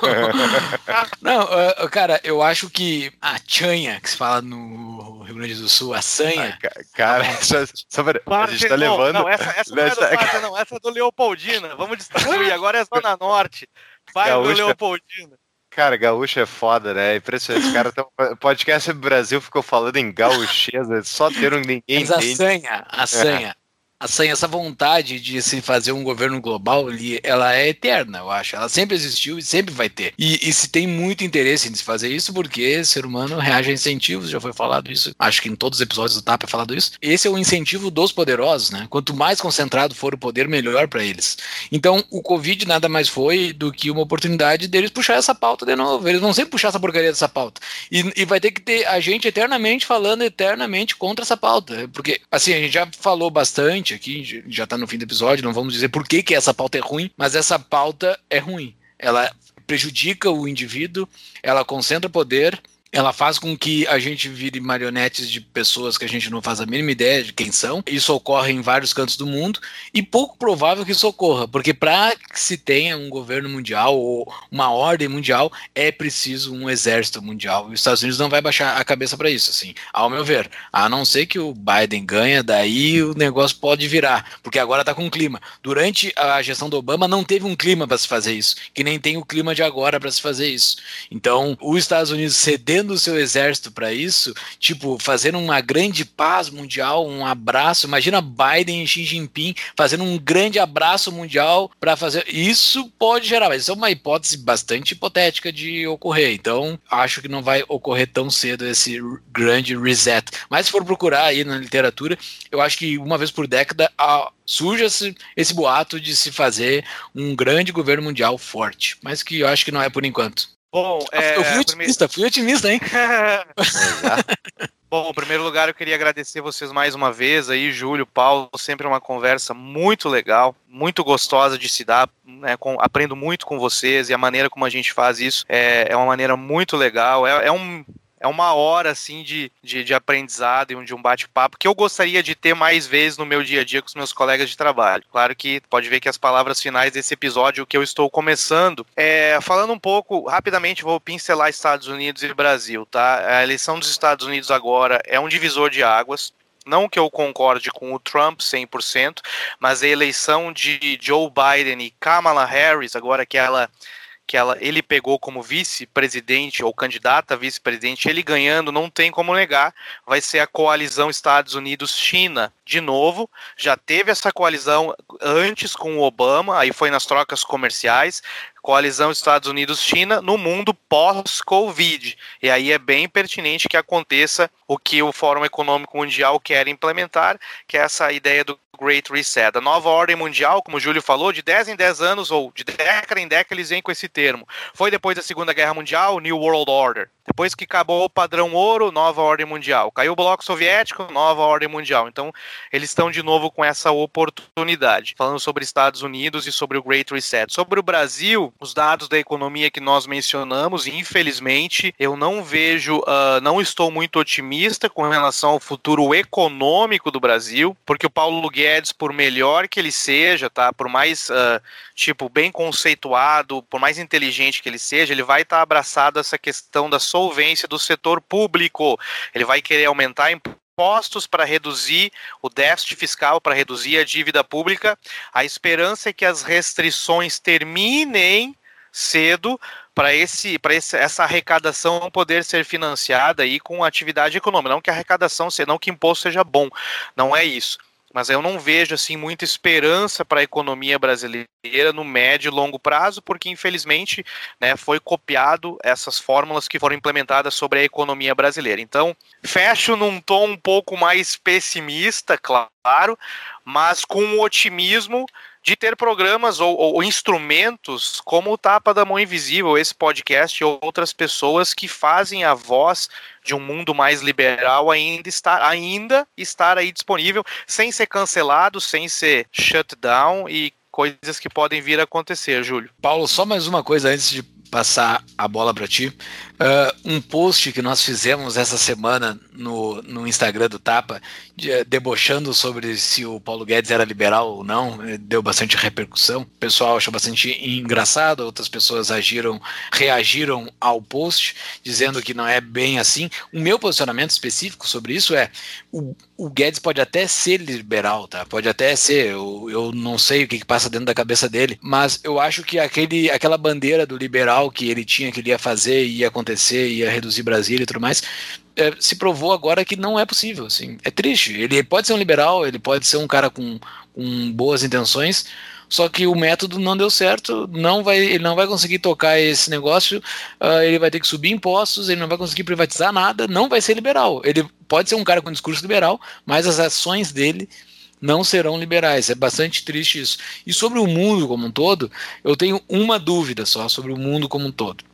não, uh, cara, eu acho que a chanha, que se fala no Rio Grande do Sul, a sanha. Ah, cara, só, só para, a gente tá levando. Não, essa, essa não é do Parque, não, essa é do Leopoldina. Vamos distribuir, agora é Zona Norte. Vai do Leopoldina. Cara, gaúcho é foda, né? É impressionante. Os caras tão... podcast do Brasil ficou falando em gaucheza, só ter um ninguém Mas a senha, a senha. Assim, essa vontade de se fazer um governo global, ela é eterna, eu acho. Ela sempre existiu e sempre vai ter. E, e se tem muito interesse em se fazer isso, porque ser humano reage a incentivos, já foi falado isso, acho que em todos os episódios do TAP é falado isso. Esse é o incentivo dos poderosos, né? Quanto mais concentrado for o poder, melhor para eles. Então, o Covid nada mais foi do que uma oportunidade deles puxar essa pauta de novo. Eles vão sempre puxar essa porcaria dessa pauta. E, e vai ter que ter a gente eternamente falando eternamente contra essa pauta. Porque, assim, a gente já falou bastante aqui, já está no fim do episódio, não vamos dizer por que, que essa pauta é ruim, mas essa pauta é ruim. Ela prejudica o indivíduo, ela concentra poder ela faz com que a gente vire marionetes de pessoas que a gente não faz a mínima ideia de quem são. Isso ocorre em vários cantos do mundo e pouco provável que isso ocorra, porque para que se tenha um governo mundial ou uma ordem mundial é preciso um exército mundial. E os Estados Unidos não vai baixar a cabeça para isso, assim, ao meu ver. A não ser que o Biden ganha, daí o negócio pode virar, porque agora está com clima. Durante a gestão do Obama não teve um clima para se fazer isso, que nem tem o clima de agora para se fazer isso. Então, os Estados Unidos cedendo o seu exército para isso, tipo, fazendo uma grande paz mundial, um abraço. Imagina Biden e Xi Jinping fazendo um grande abraço mundial para fazer. Isso pode gerar, mas isso é uma hipótese bastante hipotética de ocorrer. Então, acho que não vai ocorrer tão cedo esse grande reset. Mas se for procurar aí na literatura, eu acho que uma vez por década a surge esse boato de se fazer um grande governo mundial forte, mas que eu acho que não é por enquanto. Bom, é, eu fui otimista, fui otimista, hein? Bom, em primeiro lugar, eu queria agradecer vocês mais uma vez aí, Júlio, Paulo, sempre uma conversa muito legal, muito gostosa de se dar, né, com, aprendo muito com vocês e a maneira como a gente faz isso é, é uma maneira muito legal, é, é um é uma hora assim de, de, de aprendizado e de um bate-papo que eu gostaria de ter mais vezes no meu dia a dia com os meus colegas de trabalho. Claro que pode ver que as palavras finais desse episódio que eu estou começando, é, falando um pouco rapidamente, vou pincelar Estados Unidos e Brasil, tá? A eleição dos Estados Unidos agora é um divisor de águas. Não que eu concorde com o Trump 100%, mas a eleição de Joe Biden e Kamala Harris, agora que ela que ela, ele pegou como vice-presidente ou candidata a vice-presidente, ele ganhando, não tem como negar, vai ser a coalizão Estados Unidos-China de novo. Já teve essa coalizão antes com o Obama, aí foi nas trocas comerciais coalizão Estados Unidos-China no mundo pós-Covid. E aí é bem pertinente que aconteça o que o Fórum Econômico Mundial quer implementar, que é essa ideia do Great Reset. A nova ordem mundial, como o Júlio falou, de 10 em 10 anos, ou de década em década, eles vêm com esse termo. Foi depois da Segunda Guerra Mundial, New World Order. Depois que acabou o padrão ouro, nova ordem mundial. Caiu o bloco soviético, nova ordem mundial. Então, eles estão de novo com essa oportunidade. Falando sobre Estados Unidos e sobre o Great Reset. Sobre o Brasil, os dados da economia que nós mencionamos, infelizmente, eu não vejo, uh, não estou muito otimista com relação ao futuro econômico do Brasil, porque o Paulo Guedes, por melhor que ele seja, tá? Por mais, uh, tipo, bem conceituado, por mais inteligente que ele seja, ele vai estar tá abraçado a essa questão da solvência do setor público. Ele vai querer aumentar impostos para reduzir o déficit fiscal, para reduzir a dívida pública. A esperança é que as restrições terminem cedo para esse para essa arrecadação poder ser financiada aí com atividade econômica, não que a arrecadação, não que imposto seja bom, não é isso mas eu não vejo assim muita esperança para a economia brasileira no médio e longo prazo, porque infelizmente né, foi copiado essas fórmulas que foram implementadas sobre a economia brasileira. Então, fecho num tom um pouco mais pessimista, claro, mas com um otimismo de ter programas ou, ou, instrumentos como o Tapa da Mão Invisível, esse podcast e outras pessoas que fazem a voz de um mundo mais liberal ainda estar, ainda estar aí disponível, sem ser cancelado, sem ser shut down e coisas que podem vir a acontecer, Júlio. Paulo, só mais uma coisa antes de passar a bola para ti. Uh, um post que nós fizemos essa semana no, no Instagram do Tapa, de, debochando sobre se o Paulo Guedes era liberal ou não, eh, deu bastante repercussão. O pessoal achou bastante engraçado, outras pessoas agiram, reagiram ao post, dizendo que não é bem assim. O meu posicionamento específico sobre isso é: o, o Guedes pode até ser liberal, tá? Pode até ser, eu, eu não sei o que, que passa dentro da cabeça dele, mas eu acho que aquele, aquela bandeira do liberal que ele tinha, que ele ia fazer, ia acontecer, ia reduzir Brasília e tudo mais, é, se provou agora que não é possível. Assim. É triste. Ele pode ser um liberal, ele pode ser um cara com, com boas intenções, só que o método não deu certo, não vai, ele não vai conseguir tocar esse negócio, uh, ele vai ter que subir impostos, ele não vai conseguir privatizar nada, não vai ser liberal. Ele pode ser um cara com discurso liberal, mas as ações dele não serão liberais. É bastante triste isso. E sobre o mundo como um todo, eu tenho uma dúvida só sobre o mundo como um todo.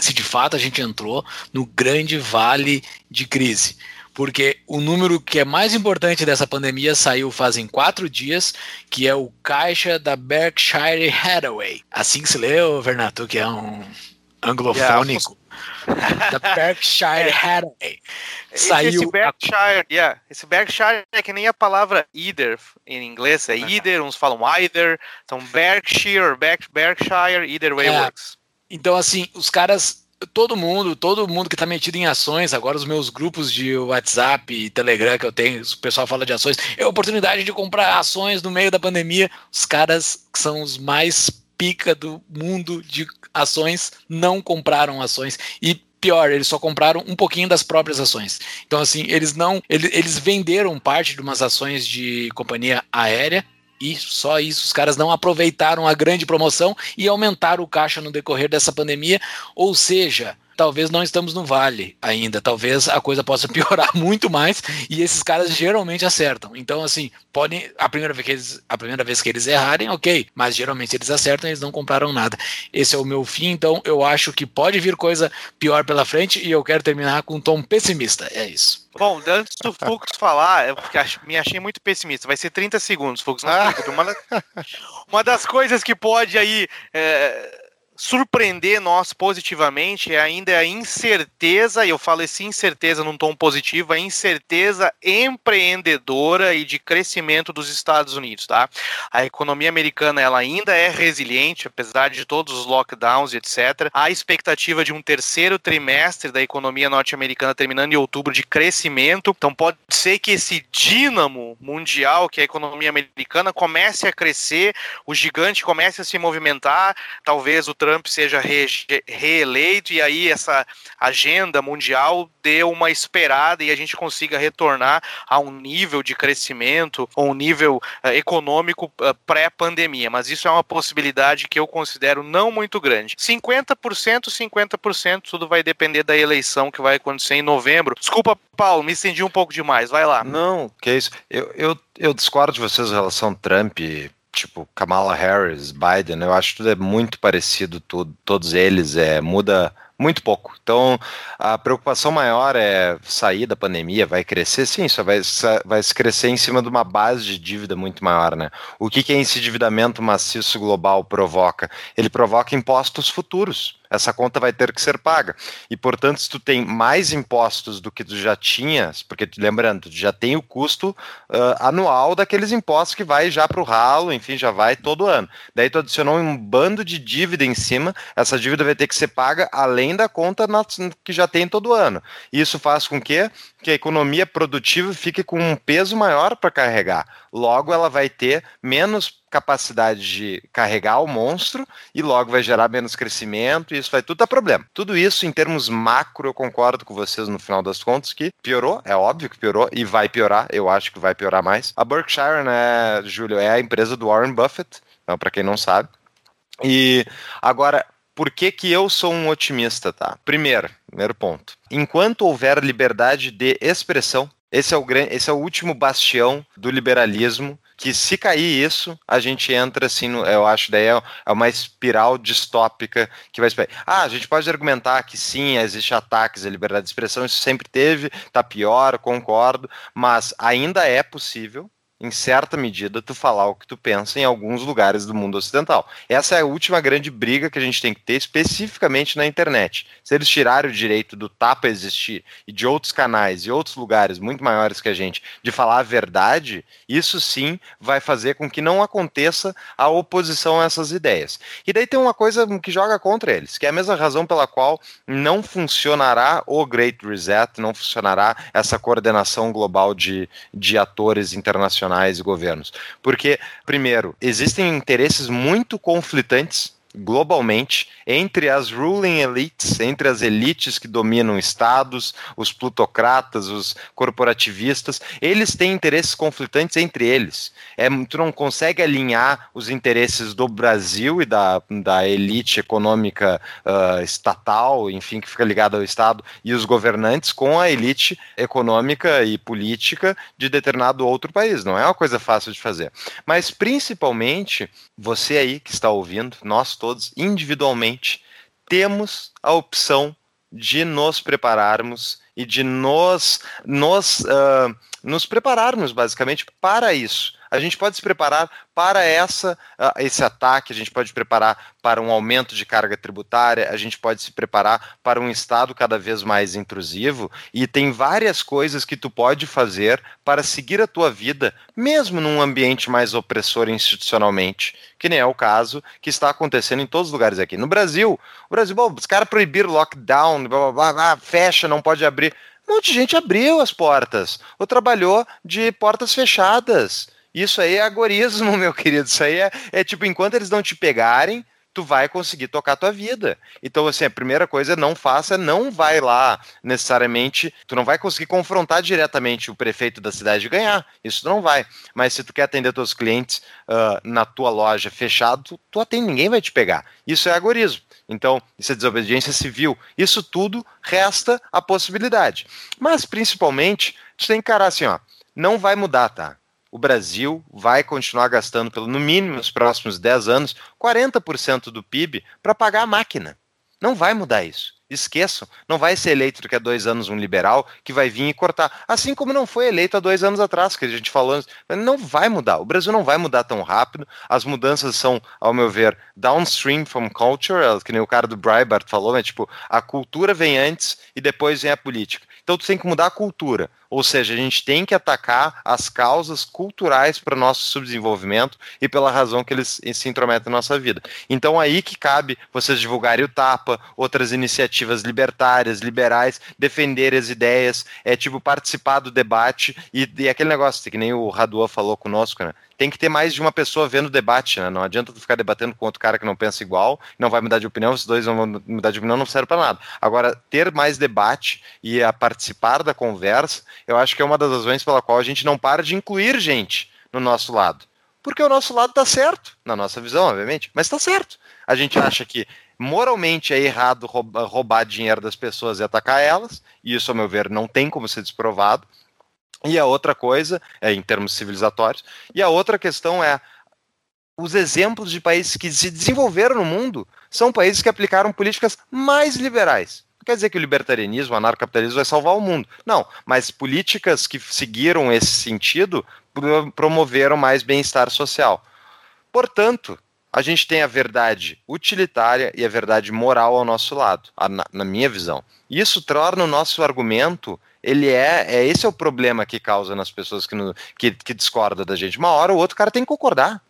Se de fato a gente entrou no grande vale de crise porque o número que é mais importante dessa pandemia saiu fazem quatro dias, que é o caixa da Berkshire Hathaway. Assim que se lê, Vernato, que é um anglofônico. Yeah. da Berkshire Hathaway. Saiu esse Berkshire, a... yeah, esse Berkshire é que nem a palavra either em inglês, é either, uns falam either, então Berkshire, Berkshire, either way é. works. Então, assim, os caras todo mundo, todo mundo que está metido em ações, agora os meus grupos de WhatsApp e Telegram que eu tenho, o pessoal fala de ações, é a oportunidade de comprar ações no meio da pandemia. Os caras que são os mais pica do mundo de ações não compraram ações e pior, eles só compraram um pouquinho das próprias ações. Então assim, eles não, eles, eles venderam parte de umas ações de companhia aérea e só isso, os caras não aproveitaram a grande promoção e aumentaram o caixa no decorrer dessa pandemia, ou seja, talvez não estamos no vale ainda. Talvez a coisa possa piorar muito mais e esses caras geralmente acertam. Então, assim, podem. A primeira vez que eles, a primeira vez que eles errarem, ok. Mas geralmente eles acertam e eles não compraram nada. Esse é o meu fim, então eu acho que pode vir coisa pior pela frente e eu quero terminar com um tom pessimista. É isso. Bom, antes do Fux falar, eu me achei muito pessimista. Vai ser 30 segundos, Fux. Não uma, uma das coisas que pode aí. É surpreender nós positivamente é ainda a incerteza, e eu falo esse incerteza num tom positivo, a incerteza empreendedora e de crescimento dos Estados Unidos, tá? A economia americana ela ainda é resiliente, apesar de todos os lockdowns e etc. A expectativa de um terceiro trimestre da economia norte-americana terminando em outubro de crescimento, então pode ser que esse dínamo mundial que é a economia americana comece a crescer, o gigante comece a se movimentar, talvez o seja re reeleito e aí essa agenda mundial dê uma esperada e a gente consiga retornar a um nível de crescimento ou um nível uh, econômico uh, pré-pandemia. Mas isso é uma possibilidade que eu considero não muito grande. 50%, 50%, tudo vai depender da eleição que vai acontecer em novembro. Desculpa, Paulo, me estendi um pouco demais. Vai lá. Não, que isso. Eu, eu, eu discordo de vocês em relação ao Trump tipo Kamala Harris, Biden, eu acho que tudo é muito parecido, tudo, todos eles, é, muda muito pouco. Então, a preocupação maior é sair da pandemia, vai crescer? Sim, só vai, vai crescer em cima de uma base de dívida muito maior, né? O que, que esse endividamento maciço global provoca? Ele provoca impostos futuros essa conta vai ter que ser paga. E, portanto, se tu tem mais impostos do que tu já tinhas, porque lembrando, tu já tem o custo uh, anual daqueles impostos que vai já para o ralo, enfim, já vai todo ano. Daí tu adicionou um bando de dívida em cima, essa dívida vai ter que ser paga além da conta que já tem todo ano. Isso faz com que, que a economia produtiva fique com um peso maior para carregar. Logo, ela vai ter menos capacidade de carregar o monstro e logo vai gerar menos crescimento e isso vai tudo dar problema. Tudo isso em termos macro eu concordo com vocês no final das contas que piorou, é óbvio que piorou e vai piorar, eu acho que vai piorar mais. A Berkshire, né, Júlio, é a empresa do Warren Buffett, então para quem não sabe. E agora por que, que eu sou um otimista, tá? Primeiro, primeiro ponto. Enquanto houver liberdade de expressão, esse é o, esse é o último bastião do liberalismo que se cair isso, a gente entra assim, no, eu acho daí é, é uma espiral distópica que vai Ah, a gente pode argumentar que sim, existe ataques à liberdade de expressão, isso sempre teve, tá pior, concordo, mas ainda é possível em certa medida, tu falar o que tu pensa em alguns lugares do mundo ocidental. Essa é a última grande briga que a gente tem que ter, especificamente na internet. Se eles tirarem o direito do tapa existir e de outros canais e outros lugares muito maiores que a gente de falar a verdade, isso sim vai fazer com que não aconteça a oposição a essas ideias. E daí tem uma coisa que joga contra eles, que é a mesma razão pela qual não funcionará o Great Reset, não funcionará essa coordenação global de, de atores internacionais e governos. Porque, primeiro, existem interesses muito conflitantes globalmente entre as ruling elites, entre as elites que dominam estados, os plutocratas, os corporativistas, eles têm interesses conflitantes entre eles. É, tu não consegue alinhar os interesses do Brasil e da, da elite econômica uh, estatal, enfim, que fica ligada ao Estado, e os governantes com a elite econômica e política de determinado outro país. Não é uma coisa fácil de fazer. Mas, principalmente, você aí que está ouvindo, nós todos individualmente temos a opção de nos prepararmos e de nos, nos, uh, nos prepararmos basicamente para isso. A gente pode se preparar para essa, uh, esse ataque, a gente pode preparar para um aumento de carga tributária, a gente pode se preparar para um Estado cada vez mais intrusivo, e tem várias coisas que tu pode fazer para seguir a tua vida, mesmo num ambiente mais opressor institucionalmente, que nem é o caso que está acontecendo em todos os lugares aqui. No Brasil, o Brasil, bom, os caras proibiram lockdown, blá, blá, blá, fecha, não pode abrir. Um monte de gente abriu as portas, ou trabalhou de portas fechadas. Isso aí é agorismo, meu querido. Isso aí é, é tipo, enquanto eles não te pegarem, tu vai conseguir tocar tua vida. Então, assim, a primeira coisa não faça, não vai lá necessariamente, tu não vai conseguir confrontar diretamente o prefeito da cidade e ganhar, isso tu não vai. Mas se tu quer atender teus clientes uh, na tua loja fechado, tu, tu atende, ninguém vai te pegar. Isso é agorismo. Então, isso é desobediência civil. Isso tudo resta a possibilidade. Mas, principalmente, tu tem que encarar assim, ó, não vai mudar, tá? O Brasil vai continuar gastando, pelo no mínimo nos próximos 10 anos, 40% do PIB para pagar a máquina. Não vai mudar isso. Esqueçam, não vai ser eleito daqui a dois anos um liberal que vai vir e cortar. Assim como não foi eleito há dois anos atrás, que a gente falou, não vai mudar. O Brasil não vai mudar tão rápido. As mudanças são, ao meu ver, downstream from culture, que nem o cara do Breitbart falou, né? Tipo, a cultura vem antes e depois vem a política. Então tu tem que mudar a cultura. Ou seja, a gente tem que atacar as causas culturais para o nosso subdesenvolvimento e pela razão que eles se intrometem na nossa vida. Então aí que cabe vocês divulgarem o TAPA, outras iniciativas libertárias, liberais, defender as ideias, é tipo participar do debate e, e aquele negócio que nem o Radua falou conosco, né? tem que ter mais de uma pessoa vendo o debate, né? Não adianta tu ficar debatendo com outro cara que não pensa igual, não vai mudar de opinião, os dois vão mudar de opinião, não serve para nada. Agora, ter mais debate e a participar da conversa, eu acho que é uma das razões pela qual a gente não para de incluir gente no nosso lado. Porque o nosso lado tá certo, na nossa visão, obviamente, mas tá certo. A gente acha que moralmente é errado roubar, dinheiro das pessoas e atacar elas, e isso, ao meu ver, não tem como ser desprovado. E a outra coisa, é, em termos civilizatórios, e a outra questão é os exemplos de países que se desenvolveram no mundo são países que aplicaram políticas mais liberais. Quer dizer que o libertarianismo, o anarcapitalismo vai salvar o mundo. Não, mas políticas que seguiram esse sentido promoveram mais bem-estar social. Portanto, a gente tem a verdade utilitária e a verdade moral ao nosso lado, na, na minha visão. Isso torna o nosso argumento ele é, é esse é o problema que causa nas pessoas que, no, que, que discordam da gente. Uma hora o outro cara tem que concordar,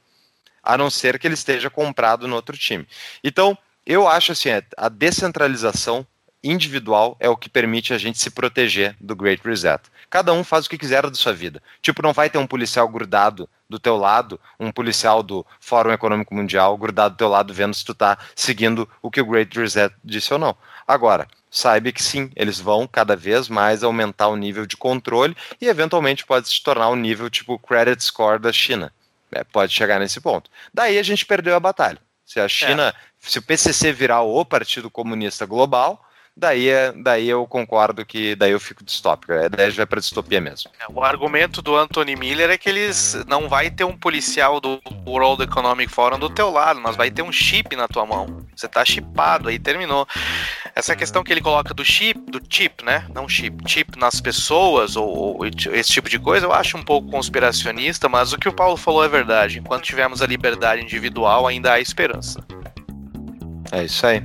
a não ser que ele esteja comprado no outro time. Então, eu acho assim, é, a descentralização individual é o que permite a gente se proteger do Great Reset. Cada um faz o que quiser da sua vida. Tipo, não vai ter um policial grudado do teu lado, um policial do Fórum Econômico Mundial grudado do teu lado vendo se tu tá seguindo o que o Great Reset disse ou não. Agora, saiba que sim, eles vão cada vez mais aumentar o nível de controle e eventualmente pode se tornar um nível tipo credit score da China. É, pode chegar nesse ponto. Daí a gente perdeu a batalha. Se a China, é. se o PCC virar o Partido Comunista Global, daí, é, daí eu concordo que daí eu fico distópico. É, daí já é para distopia mesmo. É, o argumento do Anthony Miller é que eles não vai ter um policial do World Economic Forum do teu lado, mas vai ter um chip na tua mão. Você tá chipado, aí terminou. Essa questão que ele coloca do chip, do chip, né? Não chip, chip nas pessoas ou, ou esse tipo de coisa, eu acho um pouco conspiracionista, mas o que o Paulo falou é verdade. Enquanto tivermos a liberdade individual, ainda há esperança. É isso aí.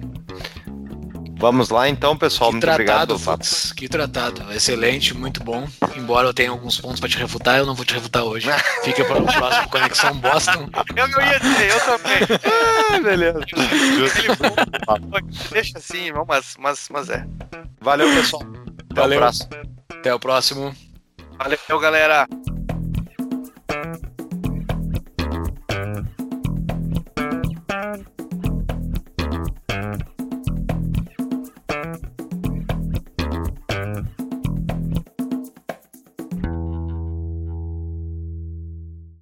Vamos lá então, pessoal. Que muito tratado, obrigado. Fux, que tratado. Excelente, muito bom. Embora eu tenha alguns pontos para te refutar, eu não vou te refutar hoje. Fica para o próximo Conexão Boston. Eu não ia dizer, eu também. ah, beleza. Deixa assim, irmão, mas, mas, mas é. Valeu, pessoal. Até Valeu. o próximo. Até o próximo. Valeu, galera.